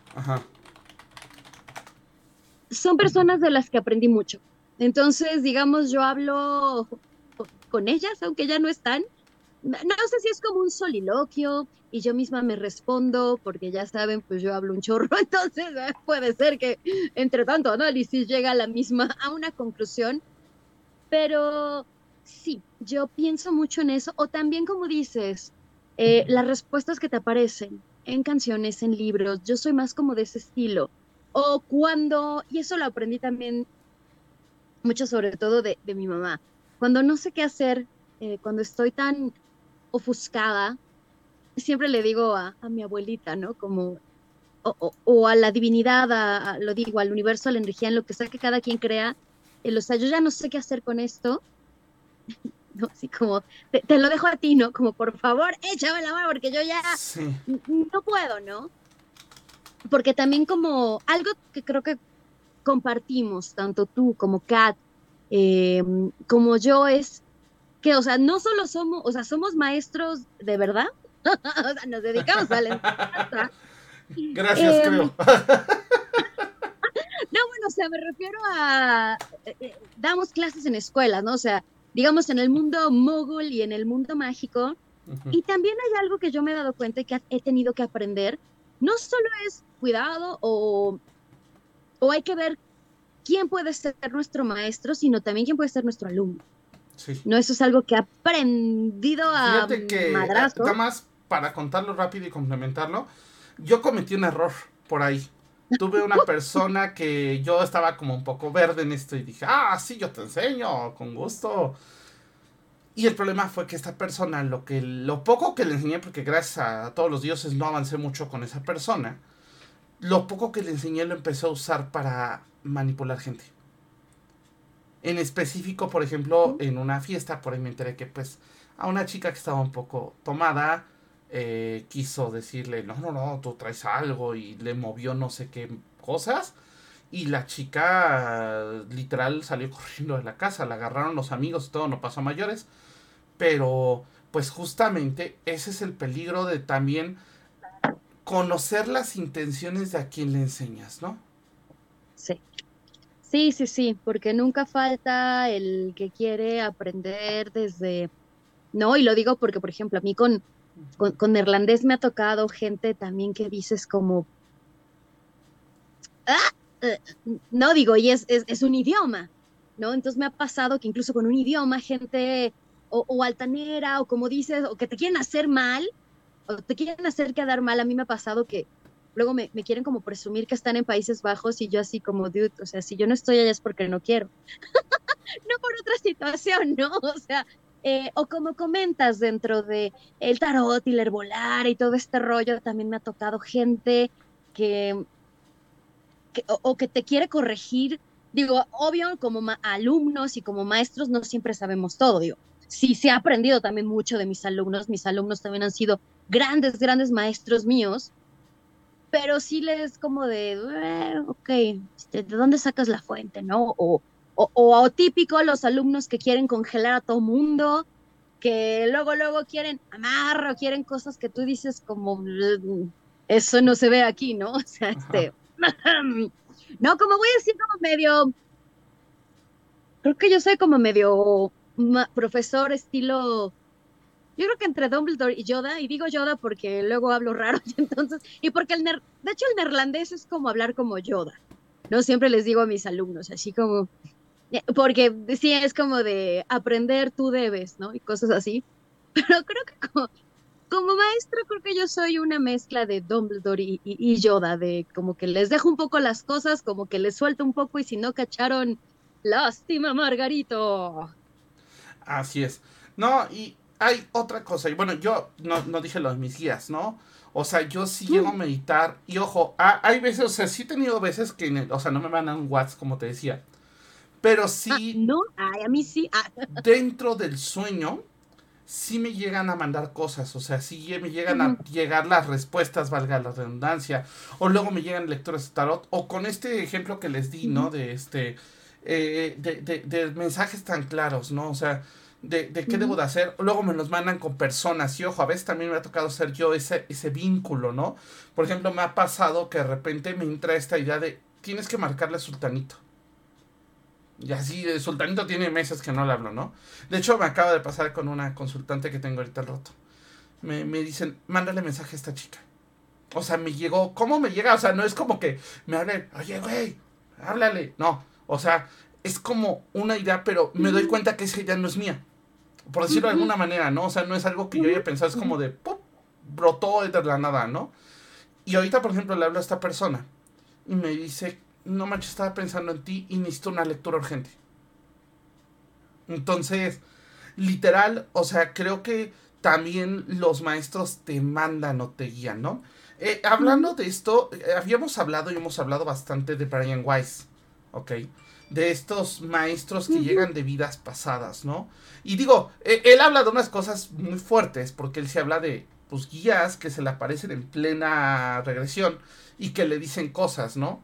son personas de las que aprendí mucho. Entonces, digamos, yo hablo con ellas, aunque ya no están, no sé si es como un soliloquio y yo misma me respondo, porque ya saben, pues yo hablo un chorro, entonces eh, puede ser que entre tanto análisis llega a la misma, a una conclusión, pero sí, yo pienso mucho en eso, o también como dices, eh, las respuestas que te aparecen en canciones, en libros, yo soy más como de ese estilo, o cuando, y eso lo aprendí también mucho sobre todo de, mi mamá, cuando no sé qué hacer, eh, cuando estoy tan ofuscada, siempre le digo a, mi abuelita, ¿no? Como, o, a la divinidad, a, lo digo, al universo, a la energía, en lo que sea que cada quien crea, eh, o sea, yo ya no sé qué hacer con esto. no, así como, te, lo dejo a ti, ¿no? Como, por favor, échame la mano, porque yo ya no puedo, ¿no? Porque también como algo que creo que compartimos, tanto tú como Kat, eh, como yo, es que, o sea, no solo somos, o sea, somos maestros de verdad, o sea, nos dedicamos a la enseñanza. Gracias, em, creo. no, bueno, o sea, me refiero a, eh, eh, damos clases en escuelas, ¿no? O sea, digamos, en el mundo mogul y en el mundo mágico. Y también hay algo que yo me he dado cuenta y que he tenido que aprender. No solo es cuidado o, o hay que ver quién puede ser nuestro maestro, sino también quién puede ser nuestro alumno. No, eso es algo que he aprendido a Fíjate que, Nada más para contarlo rápido y complementarlo, yo cometí un error por ahí. Tuve una persona que yo estaba como un poco verde en esto y dije, ah, sí, yo te enseño, con gusto. Y el problema fue que esta persona, lo, que, lo poco que le enseñé, porque gracias a todos los dioses no avancé mucho con esa persona, lo poco que le enseñé lo empezó a usar para manipular gente. En específico, por ejemplo, en una fiesta, por ahí me enteré que pues a una chica que estaba un poco tomada, eh, quiso decirle, no, no, no, tú traes algo y le movió no sé qué cosas. Y la chica literal salió corriendo de la casa, la agarraron los amigos y todo, no pasó a mayores. Pero pues justamente ese es el peligro de también conocer las intenciones de a quien le enseñas, ¿no? Sí. Sí, sí, sí, porque nunca falta el que quiere aprender desde, no, y lo digo porque, por ejemplo, a mí con, con, neerlandés me ha tocado gente también que dices como, ah, eh, no digo, y es, es, un idioma, ¿no? Entonces me ha pasado que incluso con un idioma, gente o, altanera, o como dices, o que te quieren hacer mal, o te quieren hacer quedar mal, a mí me ha pasado que luego me, quieren como presumir que están en Países Bajos y yo así como, dude, o sea, si yo no estoy allá es porque no quiero. no por otra situación, ¿no? O sea, eh, o como comentas dentro de el tarot y el herbolar y todo este rollo, también me ha tocado gente que, o, que te quiere corregir. Digo, obvio, como alumnos y como maestros no siempre sabemos todo, digo. Sí, se ha aprendido también mucho de mis alumnos. Mis alumnos también han sido grandes, grandes maestros míos pero sí les como de, eh, ok, este, ¿de dónde sacas la fuente, no? O, o, o, típico los alumnos que quieren congelar a todo mundo, que luego, luego quieren amar o quieren cosas que tú dices como, eso no se ve aquí, ¿no? O sea, este, no, como voy a decir como medio, creo que yo soy como medio profesor estilo yo creo que entre Dumbledore y Yoda, y digo Yoda porque luego hablo raro, y entonces, y porque el, ner, de hecho el neerlandés es como hablar como Yoda, ¿no? Siempre les digo a mis alumnos, así como, eh, porque sí, es como de aprender tú debes, ¿no? Y cosas así, pero creo que como, como maestro creo que yo soy una mezcla de Dumbledore y, y, Yoda, de como que les dejo un poco las cosas, como que les suelto un poco y si no cacharon, lástima Margarito. Así es. No, y hay otra cosa, y bueno, yo no, no dije lo de mis guías, ¿no? O sea, yo sí llego a mm. meditar, y ojo, hay veces, o sea, sí he tenido veces que, o sea, no me mandan WhatsApp, como te decía, pero sí... Ah, no, Ay, a mí sí. Ah. Dentro del sueño, sí me llegan a mandar cosas, o sea, sí me llegan a llegar las respuestas, valga la redundancia, o luego me llegan lectores de tarot, o con este ejemplo que les di, ¿no? De este, eh, de, de, de mensajes tan claros, ¿no? O sea, de, de qué debo de hacer. Luego me los mandan con personas y ojo, a veces también me ha tocado ser yo ese, ese vínculo, ¿no? Por ejemplo, me ha pasado que de repente me entra esta idea de tienes que marcarle a Sultanito. Y así, el Sultanito tiene meses que no le hablo, ¿no? De hecho, me acaba de pasar con una consultante que tengo ahorita el roto. Me, me dicen, mándale mensaje a esta chica. O sea, me llegó, ¿cómo me llega? O sea, no es como que me hable, oye, güey, háblale. No, o sea, es como una idea, pero me doy cuenta que esa idea no es mía por decirlo de alguna manera, ¿no? O sea, no es algo que yo haya pensado, es como de, ¡pum! brotó de la nada, ¿no? Y ahorita, por ejemplo, le hablo a esta persona y me dice, no manches, estaba pensando en ti y necesito una lectura urgente. Entonces, literal, o sea, creo que también los maestros te mandan o te guían, ¿no? Eh, hablando de esto, eh, habíamos hablado y hemos hablado bastante de Brian Weiss, ¿ok? De estos maestros que llegan de vidas pasadas, ¿no? Y digo, e, él habla de unas cosas muy fuertes, porque él se habla de pues, guías que se le aparecen en plena regresión y que le dicen cosas, ¿no?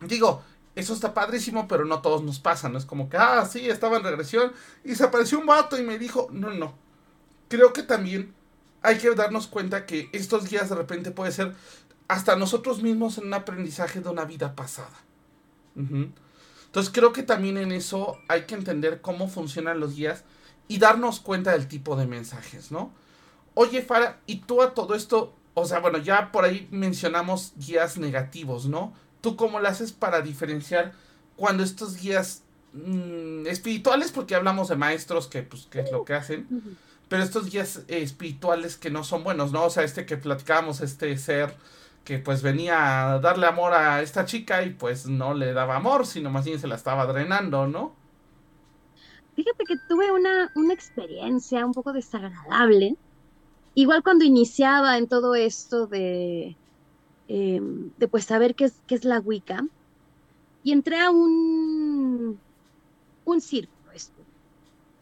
Digo, eso está padrísimo, pero no todos nos pasa, ¿no? Es como que, ah, sí, estaba en regresión y se apareció un vato y me dijo, no, no. Creo que también hay que darnos cuenta que estos guías de repente puede ser hasta nosotros mismos en un aprendizaje de una vida pasada. Entonces creo que también en eso hay que entender cómo funcionan los guías y darnos cuenta del tipo de mensajes, ¿no? Oye, Fara, y tú a todo esto, o sea, bueno, ya por ahí mencionamos guías negativos, ¿no? ¿Tú cómo lo haces para diferenciar cuando estos guías mm, espirituales, porque hablamos de maestros que, pues, qué es lo que hacen, pero estos guías espirituales que no son buenos, ¿no? O sea, este que platicábamos, este ser que pues venía a darle amor a esta chica y pues no le daba amor, sino más bien se la estaba drenando, ¿no? Fíjate que tuve una, una experiencia un poco desagradable. Igual cuando iniciaba en todo esto de, eh, de pues saber qué es, qué es la Wicca, y entré a un, un círculo.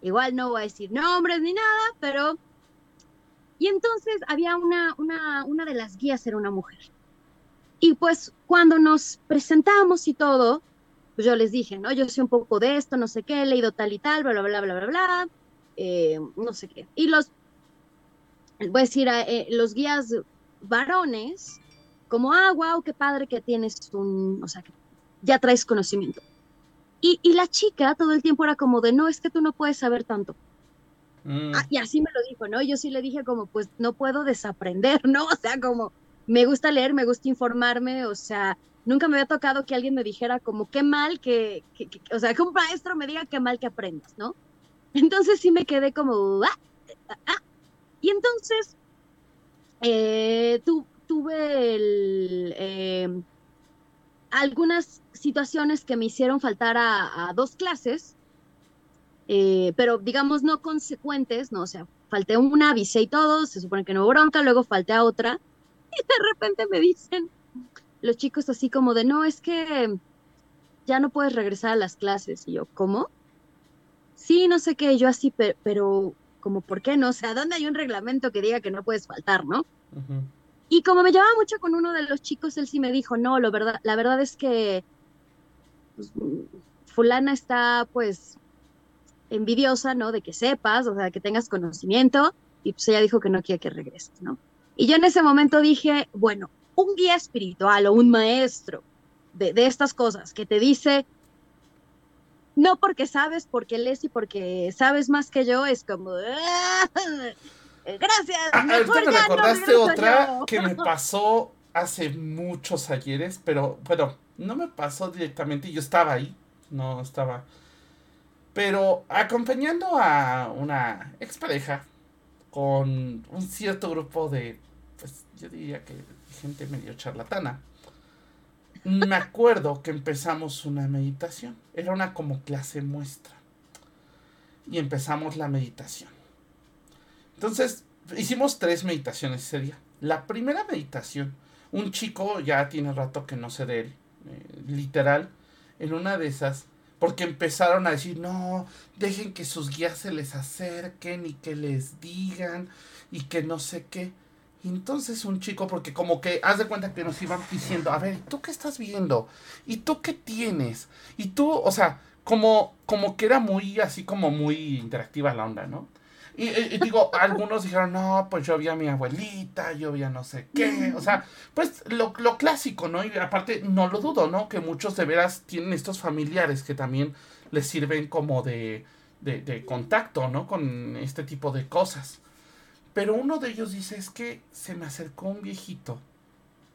Igual no voy a decir nombres ni nada, pero... Y entonces había una, una, una de las guías, era una mujer. Y pues cuando nos presentamos y todo, pues yo les dije, ¿no? Yo sé un poco de esto, no sé qué, he leído tal y tal, bla, bla, bla, bla, bla, bla, eh, no sé qué. Y los, voy a decir, eh, los guías varones, como, ah, wow, qué padre que tienes un, o sea, que ya traes conocimiento. Y, y la chica todo el tiempo era como de, no, es que tú no puedes saber tanto. Mm, Ah, y así me lo dijo, ¿no? Yo sí le dije como, pues no puedo desaprender, ¿no? O sea, como me gusta leer, me gusta informarme, o sea, nunca me había tocado que alguien me dijera como qué mal que, o sea, que un maestro me diga qué mal que aprendas, ¿no? Entonces sí me quedé como, ah, ah, ah. Y entonces eh, tu- tuve eh, algunas situaciones que me hicieron faltar a, a dos clases eh, pero digamos no consecuentes, ¿no? O sea, falté una, avisé y todo, se supone que no hubo bronca, luego falté a otra, y de repente me dicen los chicos así como de, no, es que ya no puedes regresar a las clases, y yo, ¿cómo? Sí, no sé qué, yo así, pero, pero como, ¿por qué no? O sea, ¿dónde hay un reglamento que diga que no puedes faltar, no? Y como me llevaba mucho con uno de los chicos, él sí me dijo, no, lo verdad, la verdad es que pues, fulana está pues envidiosa, ¿no? De que sepas, o sea, que tengas conocimiento, y pues ella dijo que no quiere que regreses, ¿no? Y yo en ese momento dije, bueno, un guía espiritual o un maestro de, de estas cosas que te dice, no porque sabes, porque lees y porque sabes más que yo, es como, "Ah, gracias, Ah, mejor ahorita me ya no otra yo". que me pasó hace muchos ayeres, pero bueno, no me pasó directamente, yo estaba ahí, no estaba. Pero acompañando a una expareja con un cierto grupo de, pues yo diría que gente medio charlatana, me acuerdo que empezamos una meditación, era una como clase muestra. Y empezamos la meditación. Entonces, hicimos tres meditaciones ese día. La primera meditación, un chico ya tiene rato que no sé de él, eh, literal, en una de esas, porque empezaron a decir, no, dejen que sus guías se les acerquen y que les digan y que no sé qué. Y entonces un chico, porque como que haz de cuenta que nos iban diciendo, a ver, ¿tú qué estás viendo? ¿Y tú qué tienes? Y tú, o sea, como, como que era muy así como muy interactiva la onda, ¿no? Y, y- y digo, algunos dijeron, no, pues yo vi a mi abuelita, yo vi a no sé qué. O sea, pues lo, lo clásico, ¿no? Y aparte, no lo dudo, ¿no? Que muchos de veras tienen estos familiares que también les sirven como de, de, de contacto, ¿no? Con este tipo de cosas. Pero uno de ellos dice, es que se me acercó un viejito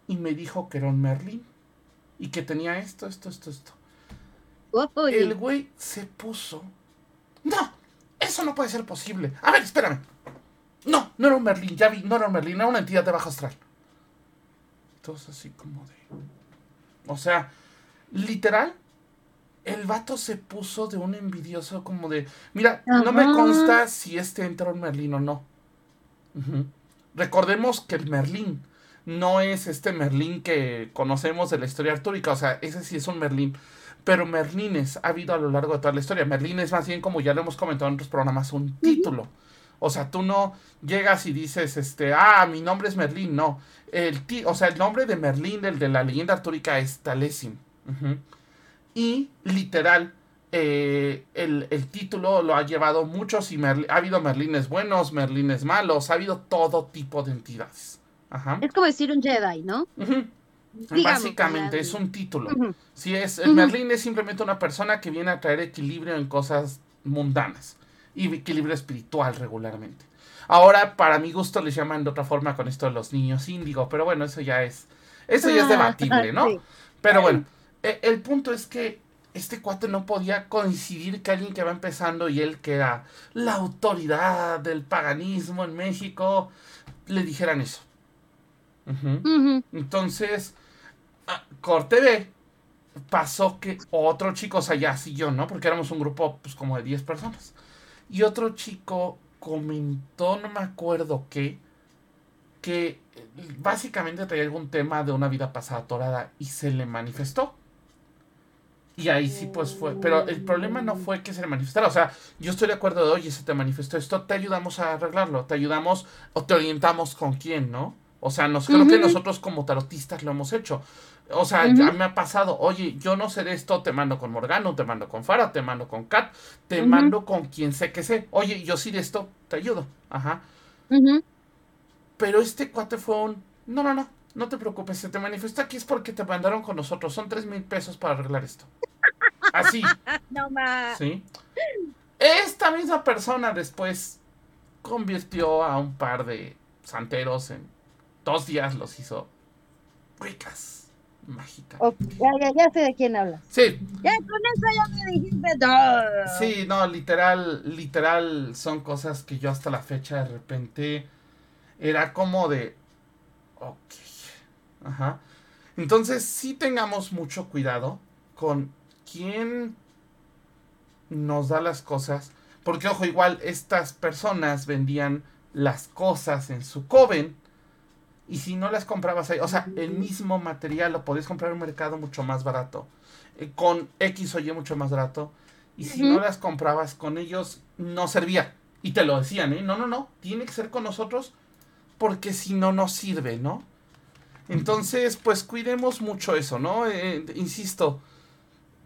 y me dijo que era un Merlín. Y que tenía esto, esto, esto, esto. El güey se puso. No, eso no puede ser posible. A ver, espérame. No, no era un Merlín, ya vi, no era un Merlín, era una entidad de bajo astral. Entonces así como de. O sea, literal, el vato se puso de un envidioso como de. Mira, no me consta si este entra un Merlín o no. Recordemos que el Merlín no es este Merlín que conocemos de la historia artúrica. O sea, ese sí es un Merlín. Pero Merlines ha habido a lo largo de toda la historia. Merlín es más bien, como ya lo hemos comentado en otros programas, un título. O sea, tú no llegas y dices, este, ah, mi nombre es Merlín. No. El ti o sea, el nombre de Merlín, el de la leyenda artúrica, es Taliesin. Ujú. Y literal, eh, el, el título lo ha llevado muchos y ha habido Merlines buenos, Merlines malos, ha habido todo tipo de entidades. Ajá. Es como decir un Jedi, ¿no? Digamos, Básicamente es un título. Si es, el. Merlín es simplemente una persona que viene a traer equilibrio en cosas mundanas y equilibrio espiritual regularmente. Ahora, para mi gusto, les llaman de otra forma con esto de los niños índigo, pero bueno, eso ya es, eso ya es Ah, debatible, ¿no? sí. Pero bueno, e- el punto es que este cuate no podía coincidir que alguien que va empezando y él que era la autoridad del paganismo en México, le dijeran eso. Entonces, corte B, pasó que otro chico, o sea, ya siguió, ¿no? Porque éramos un grupo, pues, como de 10 personas. Y otro chico comentó, no me acuerdo qué, que eh, básicamente traía algún tema de una vida pasada atorada y se le manifestó. Y ahí sí, pues fue. Pero el problema no fue que se le manifestara. O sea, yo estoy de acuerdo de, oye, se te manifestó esto, te ayudamos a arreglarlo, te ayudamos o te orientamos con quién, ¿no? O sea, nos, creo que nosotros como tarotistas lo hemos hecho. O sea, ya me ha pasado, oye, yo no sé de esto, te mando con Morgano, te mando con Fara, te mando con Kat, te mando con quien sé que sé. Oye, yo sí de esto, te ayudo. Ajá. Pero este cuate fue un, no, no, no, no te preocupes, se te manifestó aquí es porque te mandaron con nosotros, son tres mil pesos para arreglar esto. Así. no más. ¿Sí? Esta misma persona después convirtió a un par de santeros en dos días los hizo ricas, mágicas. Ok, ya, ya, ya sé de quién hablas. Sí, Ya con eso ya me dijiste todo. sí, no, literal, literal son cosas que yo hasta la fecha de repente era como de, ok, ajá. Entonces sí tengamos mucho cuidado con quién nos da las cosas, porque ojo, igual estas personas vendían las cosas en su coven y si no las comprabas ahí, o sea, el mismo material lo podías comprar en un mercado mucho más barato, eh, con X o Y mucho más barato, y si no las comprabas con ellos, no servía. Y te lo decían, ¿eh? No, no, no, tiene que ser con nosotros porque si no, no sirve, ¿no? Entonces, pues cuidemos mucho eso, ¿no? Eh, insisto,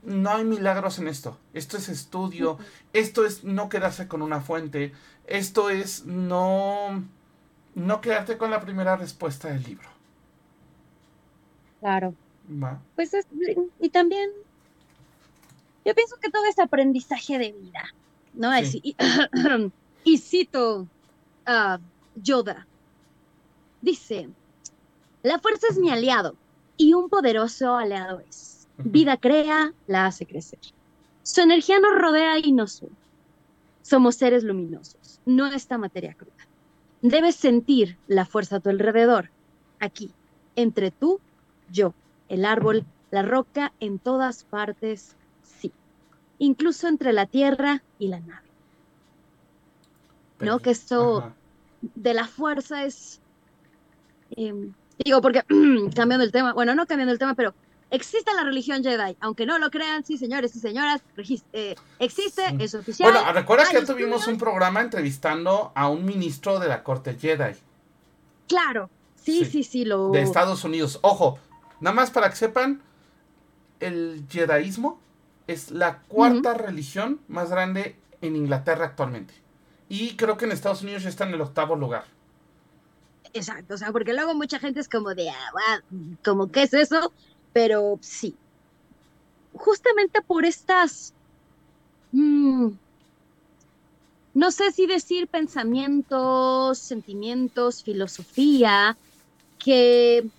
no hay milagros en esto. Esto es estudio, esto es no quedarse con una fuente, esto es no, no quedarte con la primera respuesta del libro. Claro. ¿va? Pues es, y también, yo pienso que todo es aprendizaje de vida, ¿no? Sí. Y, y cito a Yoda. Dice, la fuerza es mi aliado y un poderoso aliado es. Vida crea, la hace crecer. Su energía nos rodea y nos une. Somos seres luminosos, no esta materia cruda. Debes sentir la fuerza a tu alrededor, aquí, entre tú, yo, el árbol, la roca, en todas partes, sí. Incluso entre la tierra y la nave. No, que esto- Ajá. De la fuerza es... em, digo, porque cambiando el tema, bueno, no cambiando el tema, pero existe la religión Jedi, aunque no lo crean, sí, señores y señoras, eh, existe, Sí. es oficial. Bueno, recuerda que tuvimos estudios. un programa entrevistando a un ministro de la corte Jedi Claro, sí, Sí. sí, sí, lo... de Estados Unidos. Ojo, nada más para que sepan, el Jediismo es la cuarta religión más grande en Inglaterra actualmente. Y creo que en Estados Unidos ya está en el octavo lugar. Exacto, o sea, porque luego mucha gente es como de, ah, como, ¿qué es eso? Pero sí. Justamente por estas, mm, no sé si decir pensamientos, sentimientos, filosofía, que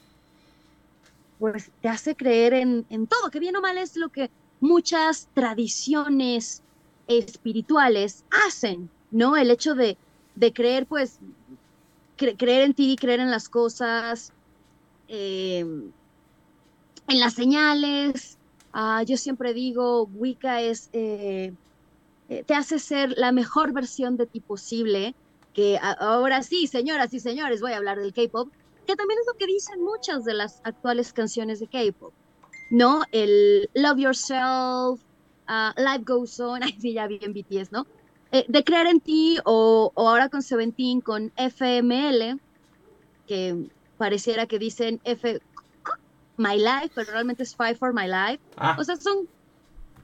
pues te hace creer en, en todo, que bien o mal es lo que muchas tradiciones espirituales hacen, ¿no? El hecho de, de creer, pues, cre- creer en ti, creer en las cosas, eh, en las señales. Ah, yo siempre digo, Wicca es, eh, eh, te hace ser la mejor versión de ti posible, que ahora sí, señoras y señores, voy a hablar del K-Pop, que también es lo que dicen muchas de las actuales canciones de K-Pop, ¿no? El Love Yourself, ah, Life Goes On, ay, sí, ya vi en BTS, ¿no? eh, de creer en ti o, o ahora con Seventeen con FML, que pareciera que dicen F My Life, pero realmente es Fight for My Life. Ah, O sea, son...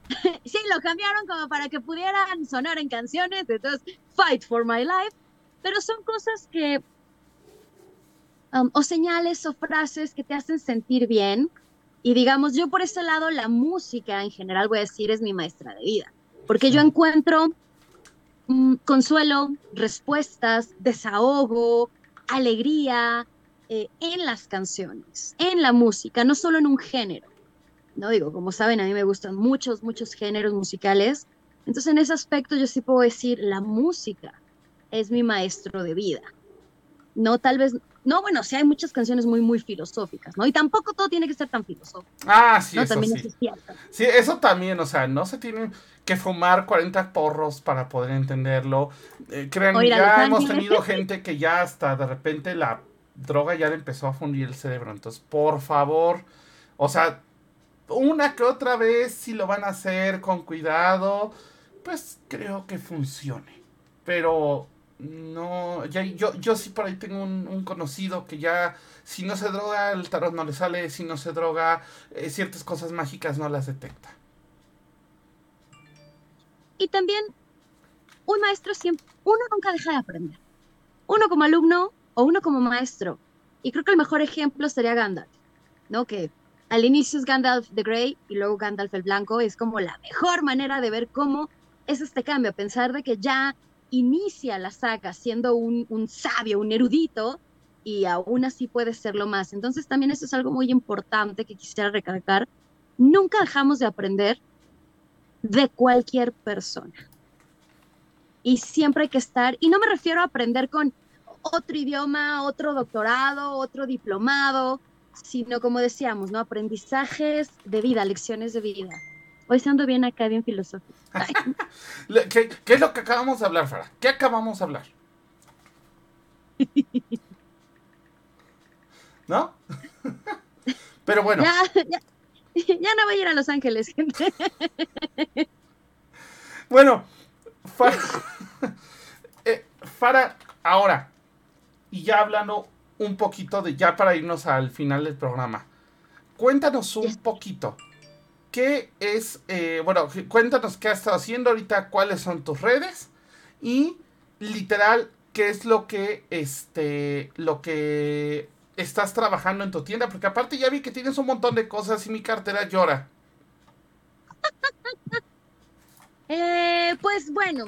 sí, lo cambiaron como para que pudieran sonar en canciones, entonces Fight for My Life, pero son cosas que... um, o señales o frases que te hacen sentir bien. Y digamos, yo por ese lado, la música en general, voy a decir, es mi maestra de vida. Porque Sí. yo encuentro mm, consuelo, respuestas, desahogo, alegría eh, en las canciones, en la música, no solo en un género. No digo, como saben, a mí me gustan muchos, muchos géneros musicales. Entonces, en ese aspecto, yo sí puedo decir, la música es mi maestro de vida. No, tal vez, no, bueno, sí hay muchas canciones muy, muy filosóficas, ¿no? Y tampoco todo tiene que ser tan filosófico, ah, sí, ¿no? eso También sí. eso es cierto. Sí, eso también, o sea, no se tienen que fumar 40 porros para poder entenderlo. Eh, créanme, ya hemos tenido gente que ya hasta de repente la droga ya le empezó a fundir el cerebro. Entonces, por favor, o sea, una que otra vez, si lo van a hacer con cuidado, pues creo que funcione. Pero no, ya, yo, yo sí por ahí tengo un, conocido que ya, si no se droga, el tarot no le sale, si no se droga, eh, ciertas cosas mágicas no las detecta. Y también un maestro siempre, uno nunca deja de aprender. Uno como alumno o uno como maestro. Y creo que el mejor ejemplo sería Gandalf, ¿no? Que al inicio es Gandalf the Grey y luego Gandalf el Blanco, es como la mejor manera de ver cómo es este cambio, pensar de que ya inicia la saga siendo un, un sabio, un erudito, y aún así puede serlo más. Entonces también eso es algo muy importante que quisiera recalcar. Nunca dejamos de aprender de cualquier persona. Y siempre hay que estar, y no me refiero a aprender con otro idioma, otro doctorado, otro diplomado, sino como decíamos, ¿no? Aprendizajes de vida, lecciones de vida. Hoy estando bien acá, bien filosófico. ¿Qué, ¿Qué, es lo que acabamos de hablar, Farah? ¿Qué acabamos de hablar? ¿No? Pero bueno. Ya, ya, ya, no voy a ir a Los Ángeles, gente. Bueno, Farah, eh, Farah, ahora, y ya hablando un poquito de, ya para irnos al final del programa, cuéntanos un poquito. ¿Qué es, eh, bueno, cuéntanos qué has estado haciendo ahorita, cuáles son tus redes y literal, qué es lo que, este, lo que estás trabajando en tu tienda, porque aparte ya vi que tienes un montón de cosas y mi cartera llora. eh, pues bueno,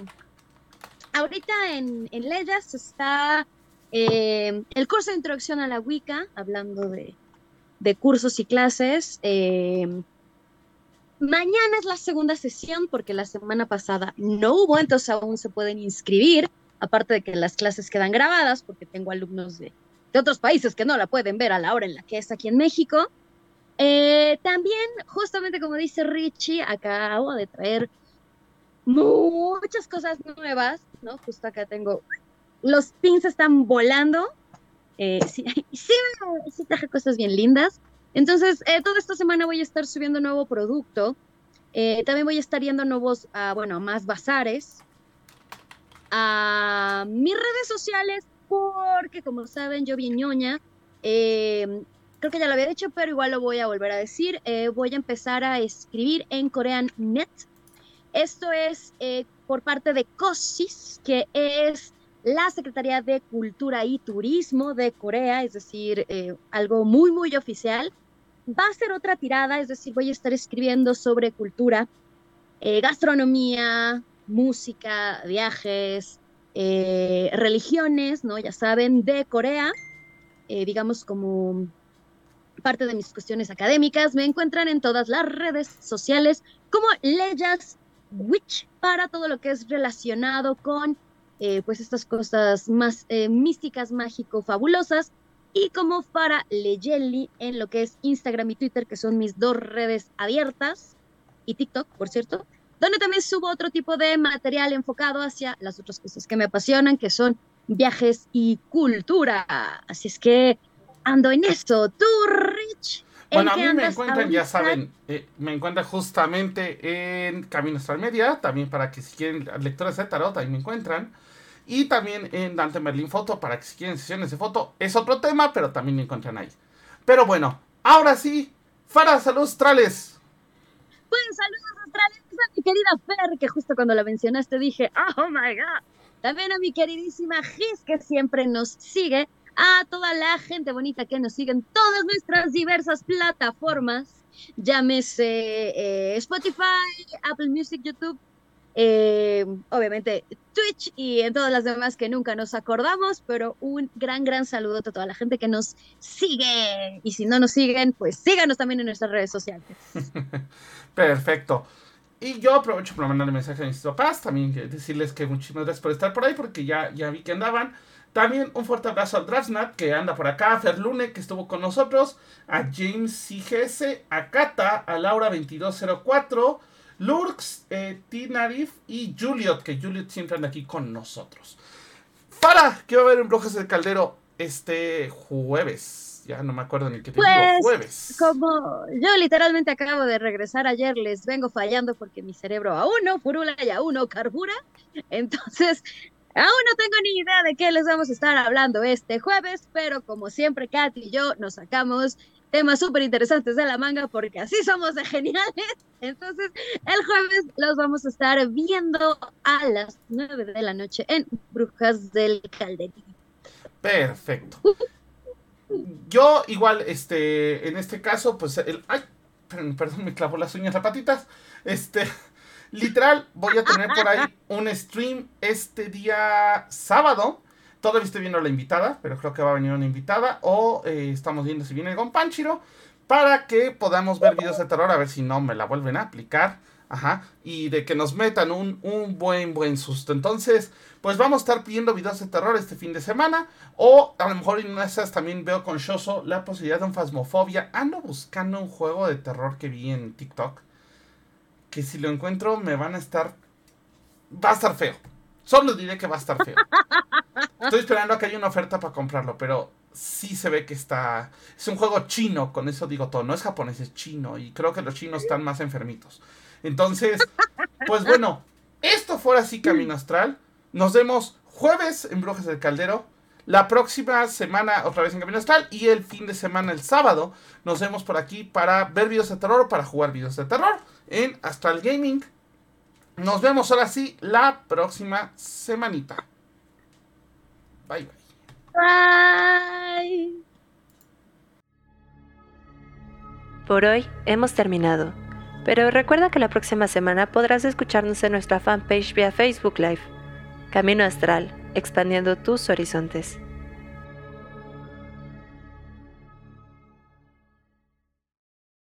ahorita en, en Leyas está eh, el curso de introducción a la Wicca, hablando de, de cursos y clases. Eh, mañana es la segunda sesión porque la semana pasada no hubo, entonces aún se pueden inscribir, aparte de que las clases quedan grabadas porque tengo alumnos de, de otros países que no la pueden ver a la hora en la que es aquí en México. Eh, también, justamente como dice Richie, acabo de traer muchas cosas nuevas, ¿no? Justo acá tengo los pins están volando. Eh, sí, sí, sí, traje cosas bien lindas. Entonces, eh, toda esta semana voy a estar subiendo nuevo producto. Eh, también voy a estar yendo nuevos, a, bueno, más bazares. A mis redes sociales, porque como saben, yo bien ñoña. creo que ya lo había dicho, pero igual lo voy a volver a decir. voy a empezar a escribir en Korean Net. Esto es por parte de COSIS, que es la Secretaría de Cultura y Turismo de Corea, es decir, eh, algo muy, muy oficial. Va a ser otra tirada, es decir, voy a estar escribiendo sobre cultura, eh, gastronomía, música, viajes, eh, religiones, ¿no? Ya saben, de Corea, digamos como parte de mis cuestiones académicas. Me encuentran en todas las redes sociales como Leyas Witch para todo lo que es relacionado con eh, pues estas cosas más eh, místicas, mágico, fabulosas, y como para Leyeli en lo que es Instagram y Twitter, que son mis dos redes abiertas, y TikTok, por cierto, donde también subo otro tipo de material enfocado hacia las otras cosas que me apasionan, que son viajes y cultura. Así es que ando en eso. Tú, Rich. Bueno, a mí me encuentran, ya saben, eh, me encuentran justamente en Caminos Media, también para que si quieren lectores de tarot, ahí me encuentran. Y también en Dante Merlin Foto, para que si quieren sesiones de foto, es otro tema, pero también me encuentran ahí. Pero bueno, ahora sí, Fara, saludos australes. Pues saludos australes a mi querida Fer, que justo cuando la mencionaste dije, oh my god. También a mi queridísima Gis, que siempre nos sigue. A toda la gente bonita que nos sigue en todas nuestras diversas plataformas. Llámese eh, Spotify, Apple Music, YouTube, eh, obviamente Twitch y en todas las demás que nunca nos acordamos, pero un gran, gran saludo a toda la gente que nos sigue. Y si no nos siguen, pues síganos también en nuestras redes sociales. Perfecto. Y yo aprovecho para mandarle mensaje a mis papás, también decirles que muchísimas gracias por estar por ahí, porque ya, ya vi que andaban. También un fuerte abrazo al Draftsnat, que anda por acá, a Ferlune, que estuvo con nosotros, a James CGS, a Kata, a Laura2204, Lurks, eh, Tinarif y Juliet, que Juliet siempre anda aquí con nosotros. Para, ¿qué va a haber en Brujas del Caldero este jueves? Ya no me acuerdo ni qué te pues, digo, jueves. Como yo literalmente acabo de regresar ayer, les vengo fallando porque mi cerebro aún no furula y aún no carbura. Entonces, Aún no tengo ni idea de qué les vamos a estar hablando este jueves, pero como siempre, Katy y yo nos sacamos temas súper interesantes de la manga porque así somos de geniales. Entonces, el jueves los vamos a estar viendo a las 9 de la noche en Brujas del Calderín. Perfecto. yo igual, este, en este caso, pues el... Ay, perdón, me clavo las uñas, las patitas. Este, literal, voy a tener por ahí un stream este día sábado. Todavía estoy viendo la invitada, pero creo que va a venir una invitada. O eh, estamos viendo si viene con Panchiro. Para que podamos ver videos de terror, a ver si no me la vuelven a aplicar. Ajá. Y de que nos metan un, un buen, buen susto. Entonces, pues vamos a estar pidiendo videos de terror este fin de semana. O a lo mejor en esas también veo con Shoso la posibilidad de un Fasmofobia. Ando buscando un juego de terror que vi en TikTok. Que si lo encuentro me van a estar... Va a estar feo. Solo diré que va a estar feo. Estoy esperando a que haya una oferta para comprarlo, pero sí se ve que está... Es un juego chino, con eso digo todo. No es japonés, es chino. Y creo que los chinos están más enfermitos. Entonces, pues bueno, esto fuera así Camino Astral. Nos vemos jueves en Brujas del Caldero. La próxima semana otra vez en Camino Astral. Y el fin de semana, el sábado, nos vemos por aquí para ver videos de terror o para jugar videos de terror en Astral Gaming. Nos vemos ahora sí la próxima semanita. Bye bye. Bye. Por hoy hemos terminado. Pero recuerda que la próxima semana podrás escucharnos en nuestra fanpage vía Facebook Live. Camino Astral, expandiendo tus horizontes.